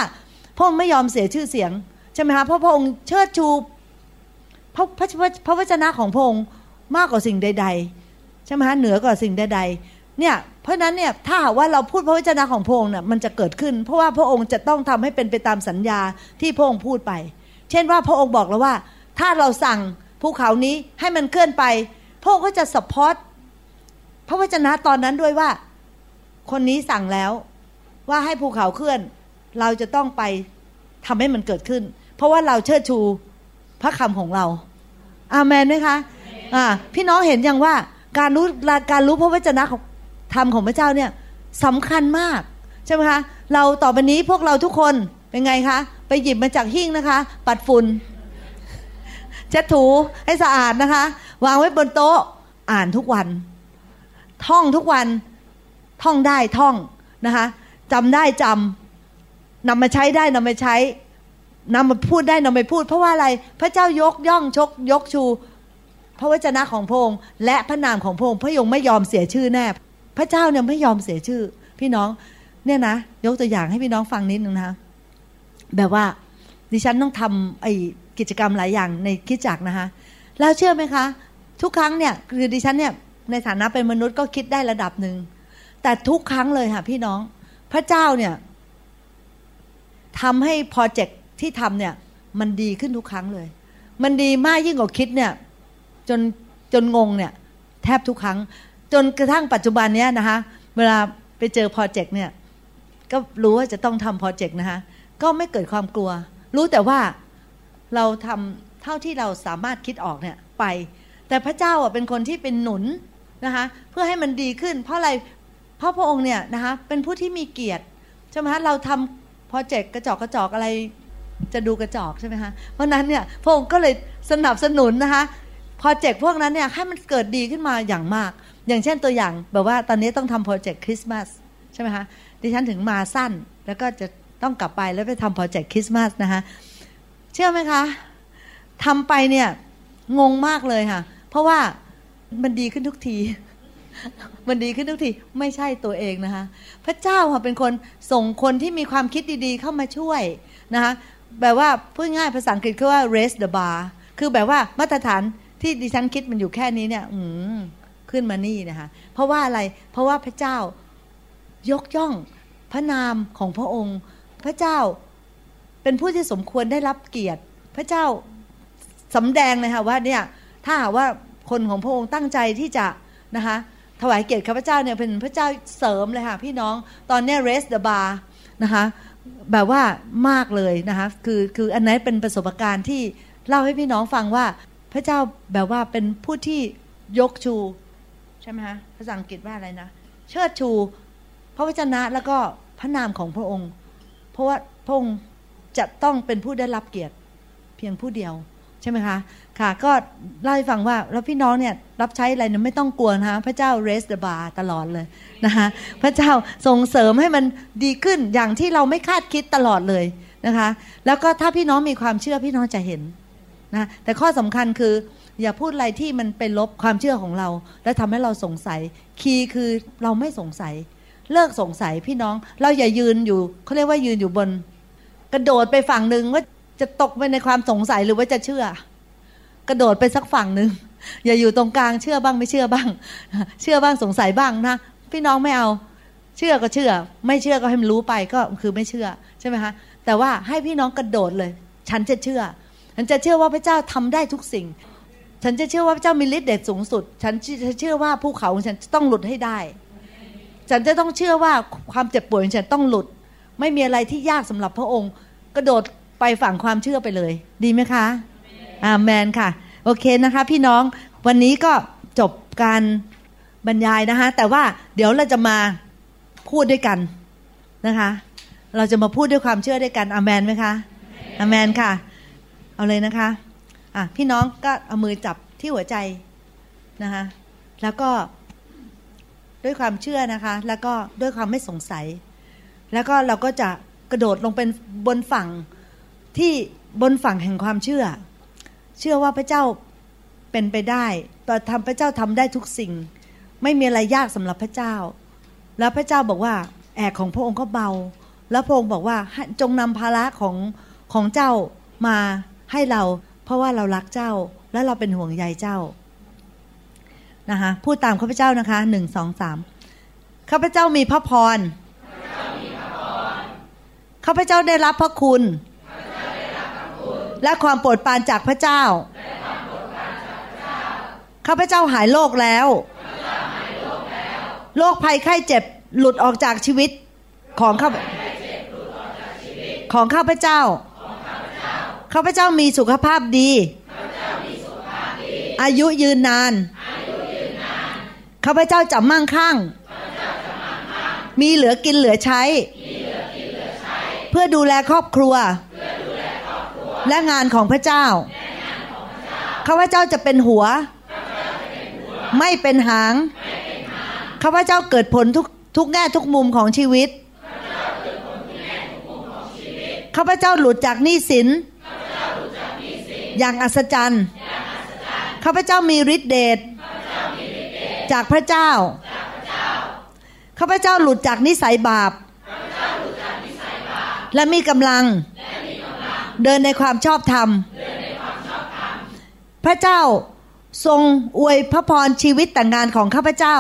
พระองค์ไม่ยอมเสียชื่อเสียงใช่ไหมคะเพราะพระองค์เชิดชูพระพระพระวจนะของพระองค์มากกว่าสิ่งใด ๆ ใช่ไหมคะเหนือกว่าสิ่งใดๆ เนี่ยเพราะนั้นเนี่ยถ้าหากว่าเราพูดพระวจนะของพระองค์เนี่ยมันจะเกิดขึ้น เพราะว่าพระองค์จะต้องทำให้เป็นไปตามสัญญาที่พระองค์พูดไป เช่นว่าพระองค์บอกแล้วว่า ถ้าเราสั่งภูเขานี้ให้มันเคลื่อนไป พระองค์ก็จะสปอร์ตพระวจนะตอนนั้นด้วยว่า คนนี้สั่งแล้วว่าให้ภูเขาเคลื่อน เราจะต้องไปทำให้มันเกิดขึ้น เพราะว่าเราเชิดชูพระคำของเรา อาเมนไหมคะ อ่า พี่น้องเห็นยังว่าการรู้การรู้พระวจนะของ ธรรมของพระเจ้าเนี่ยสำคัญมากใช่ไหมคะเราต่อไปนี้พวกเราทุกคนเป็นไงคะ ไปหยิบมาจากหิ้งนะคะ ปัดฝุ่นเช็ดถูให้สะอาดนะคะ วางไว้บนโต๊ะอ่านทุกวัน ท่องทุกวันท่องได้ท่องนะคะจำได้จำนำมาใช้ได้นำมาใช้นำมาพูดได้นำไปพูด เพราะว่าอะไรพระเจ้ายกย่องชกยกชู พระวจนะของพระองค์และพระนามของพระองค์พระองค์ไม่ยอมเสียชื่อแน่ พระเจ้าเนี่ยไม่ยอมเสียชื่อ พี่น้องเนี่ยนะยกตัวอย่างให้พี่น้องฟังนิดนึงนะแบบว่าดิฉันต้องทำไอ้กิจกรรมหลายอย่างในคิดจักนะคะแล้วเชื่อไหมคะ ทุกครั้งเนี่ยคือดิฉันเนี่ยในฐานะเป็นมนุษย์ก็คิดได้ระดับหนึ่งแต่ทุกครั้งเลยค่ะพี่น้องพระเจ้าเนี่ยทำให้โปรเจกต์ที่ทำเนี่ย มันดีขึ้นทุกครั้งเลย มันดีมากยิ่งกว่าคิดเนี่ย จนจนงงเนี่ย แทบทุกครั้ง จนกระทั่งปัจจุบันเนี้ยนะคะ เวลาไปเจอโปรเจกต์เนี่ยก็รู้ว่าจะต้องทำโปรเจกต์นะคะก็ไม่เกิดความกลัว รู้แต่ว่าเราทำเท่าที่เราสามารถคิดออกเนี่ยไป แต่พระเจ้าอะเป็นคนที่เป็นหนุนนะคะเพื่อให้มันดีขึ้น เพราะอะไรเพราะพระองค์เนี่ยนะคะเป็นผู้ที่มีเกียรติใช่ไหมคะเราทำโปรเจกต์กระจอกกระจอกอะไรจะดูกระจอกใช่ไหมคะเพราะนั้นเนี่ยพระองค์ก็เลยสนับสนุนนะคะโปรเจกต์พวกนั้นเนี่ยให้มันเกิดดีขึ้นมาอย่างมาก อย่างเช่นตัวอย่างแบบว่าตอนนี้ต้องทำโปรเจกต์คริสต์มาสใช่ไหมคะดิฉันถึงมาสั้น แล้วก็จะต้องกลับไปแล้วไปทำโปรเจกต์คริสต์มาสนะคะเชื่อไหมคะทำไปเนี่ยงงมากเลยค่ะ เพราะว่ามันดีขึ้นทุกที มันดีขึ้นทุกทีไม่ใช่ตัวเองนะคะ พระเจ้าค่ะเป็นคนส่งคนที่มีความคิดดีๆ เข้ามาช่วยนะคะแบบว่าพูดง่ายภาษาอังกฤษคือว่า raise the bar คือแบบว่ามาตรฐานที่ดิฉันคิดมันอยู่แค่นี้เนี่ย อื ขึ้นมานี่นะคะเพราะว่าอะไรเพราะว่าพระเจ้ายกย่องพระนามของพระองค์ พระเจ้าเป็นผู้ที่สมควรได้รับเกียรติ พระเจ้าสำแดงเลยค่ะว่าเนี่ยถ้าหากว่าคนของพระองค์ตั้งใจที่จะนะคะถวายเกียรติข้าพเจ้าเนี่ยเป็นพระเจ้าเสริมเลยค่ะพี่น้องตอนนี้ raise the bar นะคะแบบว่ามากเลยนะคะคือคืออันนั้นเป็นประสบการณ์ที่เล่าให้พี่น้องฟังว่าพระเจ้าแบบว่าเป็นผู้ที่ยกชู ช่ไหมคะภาษาอังกฤษว่าอะไรนะเชิดชู พระวจนะแล้วก็พระนามของพระองค์ เพราะว่าพระองค์จะต้องเป็นผู้ได้รับเกียรติเพียงผู้เดียวใช่ไหมคะ ค่ะ ก็เล่าให้ฟังว่าแล้วพี่น้องเนี่ยรับใช้อะไรเนี่ยไม่ต้องกลัวนะคะพระเจ้า raise the bar ตลอดเลยนะคะพระเจ้าส่งเสริมให้มันดีขึ้นอย่างที่เราไม่คาดคิดตลอดเลยนะคะ แล้วก็ถ้าพี่น้องมีความเชื่อพี่น้องจะเห็นนะแต่ข้อสำคัญคือ อย่าพูดอะไรที่มันเป็นลบความเชื่อของเรา และทำให้เราสงสัย คีย์คือเราไม่สงสัย เลิกสงสัยพี่น้อง เราอย่ายืนอยู่เขาเรียกว่ายืนอยู่บน กระโดดไปฝั่งหนึ่งว่าจะตกไปในความสงสัยหรือว่าจะเชื่อ กระโดดไปสักฝั่งหนึ่งอย่าอยู่ตรงกลางเชื่อบ้างไม่เชื่อบ้าง เชื่อบ้างสงสัยบ้างนะพี่น้องไม่เอา เชื่อก็เชื่อ ไม่เชื่อก็ให้มันรู้ไปก็คือไม่เชื่อใช่ไหมคะแต่ว่าให้พี่น้องกระโดดเลย ฉันจะเชื่อ ฉันจะเชื่อว่าพระเจ้าทำได้ทุกสิ่ง ฉันจะเชื่อว่าพระเจ้ามีฤทธิ์เดชสูงสุด ฉันจะเชื่อว่าภูเขาของฉันต้องหลุดให้ได้ ฉันจะต้องเชื่อว่าความเจ็บป่วยของฉันต้องหลุด ไม่มีอะไรที่ยากสำหรับพระองค์ กระโดดไปฝั่งความเชื่อไปเลย ดีไหมคะอาเมนค่ะ โอเคนะคะ พี่น้องวันนี้ก็จบการบรรยายนะคะ แต่ว่าเดี๋ยวเราจะมาพูดด้วยกันนะคะ เราจะมาพูดด้วยความเชื่อด้วยกันอาเมนไหมคะอาเมนค่ะ เอาเลยนะคะ อะพี่น้องก็เอามือจับที่หัวใจนะคะแล้วก็ด้วยความเชื่อนะคะ แล้วก็ด้วยความไม่สงสัย แล้วก็เราก็จะกระโดดลงเป็นบนฝั่งที่บนฝั่งแห่งความเชื่อ เชื่อว่าพระเจ้าเป็นไปได้ต่อทำพระเจ้าทำได้ทุกสิ่ง ไม่มีอะไรยากสำหรับพระเจ้า แล้วพระเจ้าบอกว่า แอกของพระองค์ก็เบา แล้วพระองค์บอกว่าจงนำภาระของของเจ้ามาให้เรา เพราะว่าเรารักเจ้าและเราเป็นห่วงใยเจ้านะคะพูดตามข้าพเจ้านะคะหนึ่งสองสามข้าพเจ้ามีพระพรข้าพเจ้าได้รับพระคุณ และความโปรดปรานจากพระเจ้าข้าพเจ้าหายโรคแล้วโรคภัยไข้เจ็บหลุดออกจากชีวิตของข้าของข้าพเจ้า ข้าพเจ้ามีสุขภาพดีอายุยืนนาน ข้าพเจ้าจะมั่งคั่ง มีเหลือกินเหลือใช้ เพื่อดูแลครอบครัว และงานของพระเจ้า ข้าพเจ้าจะเป็นหัว ไม่เป็นหาง ข้าพเจ้าเกิดผลทุกทุกแง่ทุกมุมของชีวิต ข้าพเจ้าหลุดจากหนี้สิน อย่างอัศจรรย์ข้าพเจ้ามีฤทธิเดชจากพระเจ้า ข้าพเจ้าหลุดจากนิสัยบาป และมีกำลัง เดินในความชอบธรรม พระเจ้าทรงอวยพระพรชีวิตแต่งงานของข้าพเจ้า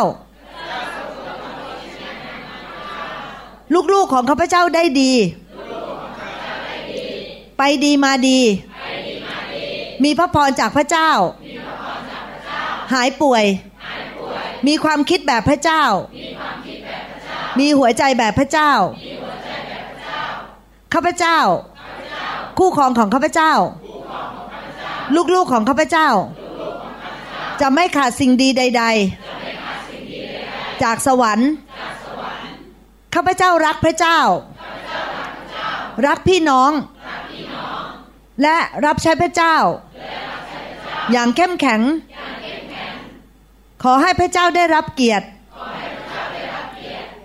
ลูกๆของข้าพเจ้าได้ดี ไปดีมาดี มีพระพรจากพระเจ้า หายป่วย มีความคิดแบบพระเจ้า มีหัวใจแบบพระเจ้า ข้าพเจ้า คู่ครองของข้าพเจ้า ลูกๆของข้าพเจ้า จะไม่ขาดสิ่งดีใด ๆ จากสวรรค์ ข้าพเจ้ารักพระเจ้า รักพี่น้อง และรับใช้พระเจ้า อย่างเข้มแข็ง ขอให้พระเจ้าได้รับเกียรติ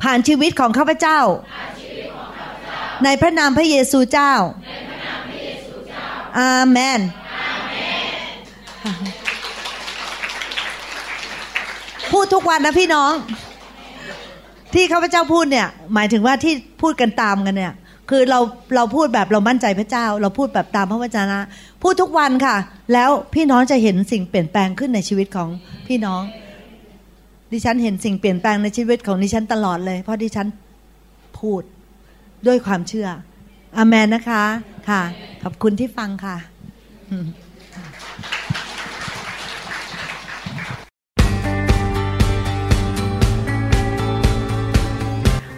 ผ่านชีวิตของข้าพเจ้า ในพระนามพระเยซูเจ้า อาเมนพูดทุกวันนะพี่น้อง ที่ข้าพเจ้าพูดเนี่ย หมายถึงว่าที่พูดกันตามกันเนี่ย คือเราเราพูดแบบเรามั่นใจพระเจ้า เราพูดแบบตามพระวจนะ พูดทุกวันค่ะ แล้วพี่น้องจะเห็นสิ่งเปลี่ยนแปลงขึ้นในชีวิตของพี่น้อง ดิฉันเห็นสิ่งเปลี่ยนแปลงในชีวิตของดิฉันตลอดเลย เพราะดิฉันพูดด้วยความเชื่ออเมนนะคะ ค่ะ ขอบคุณที่ฟังค่ะ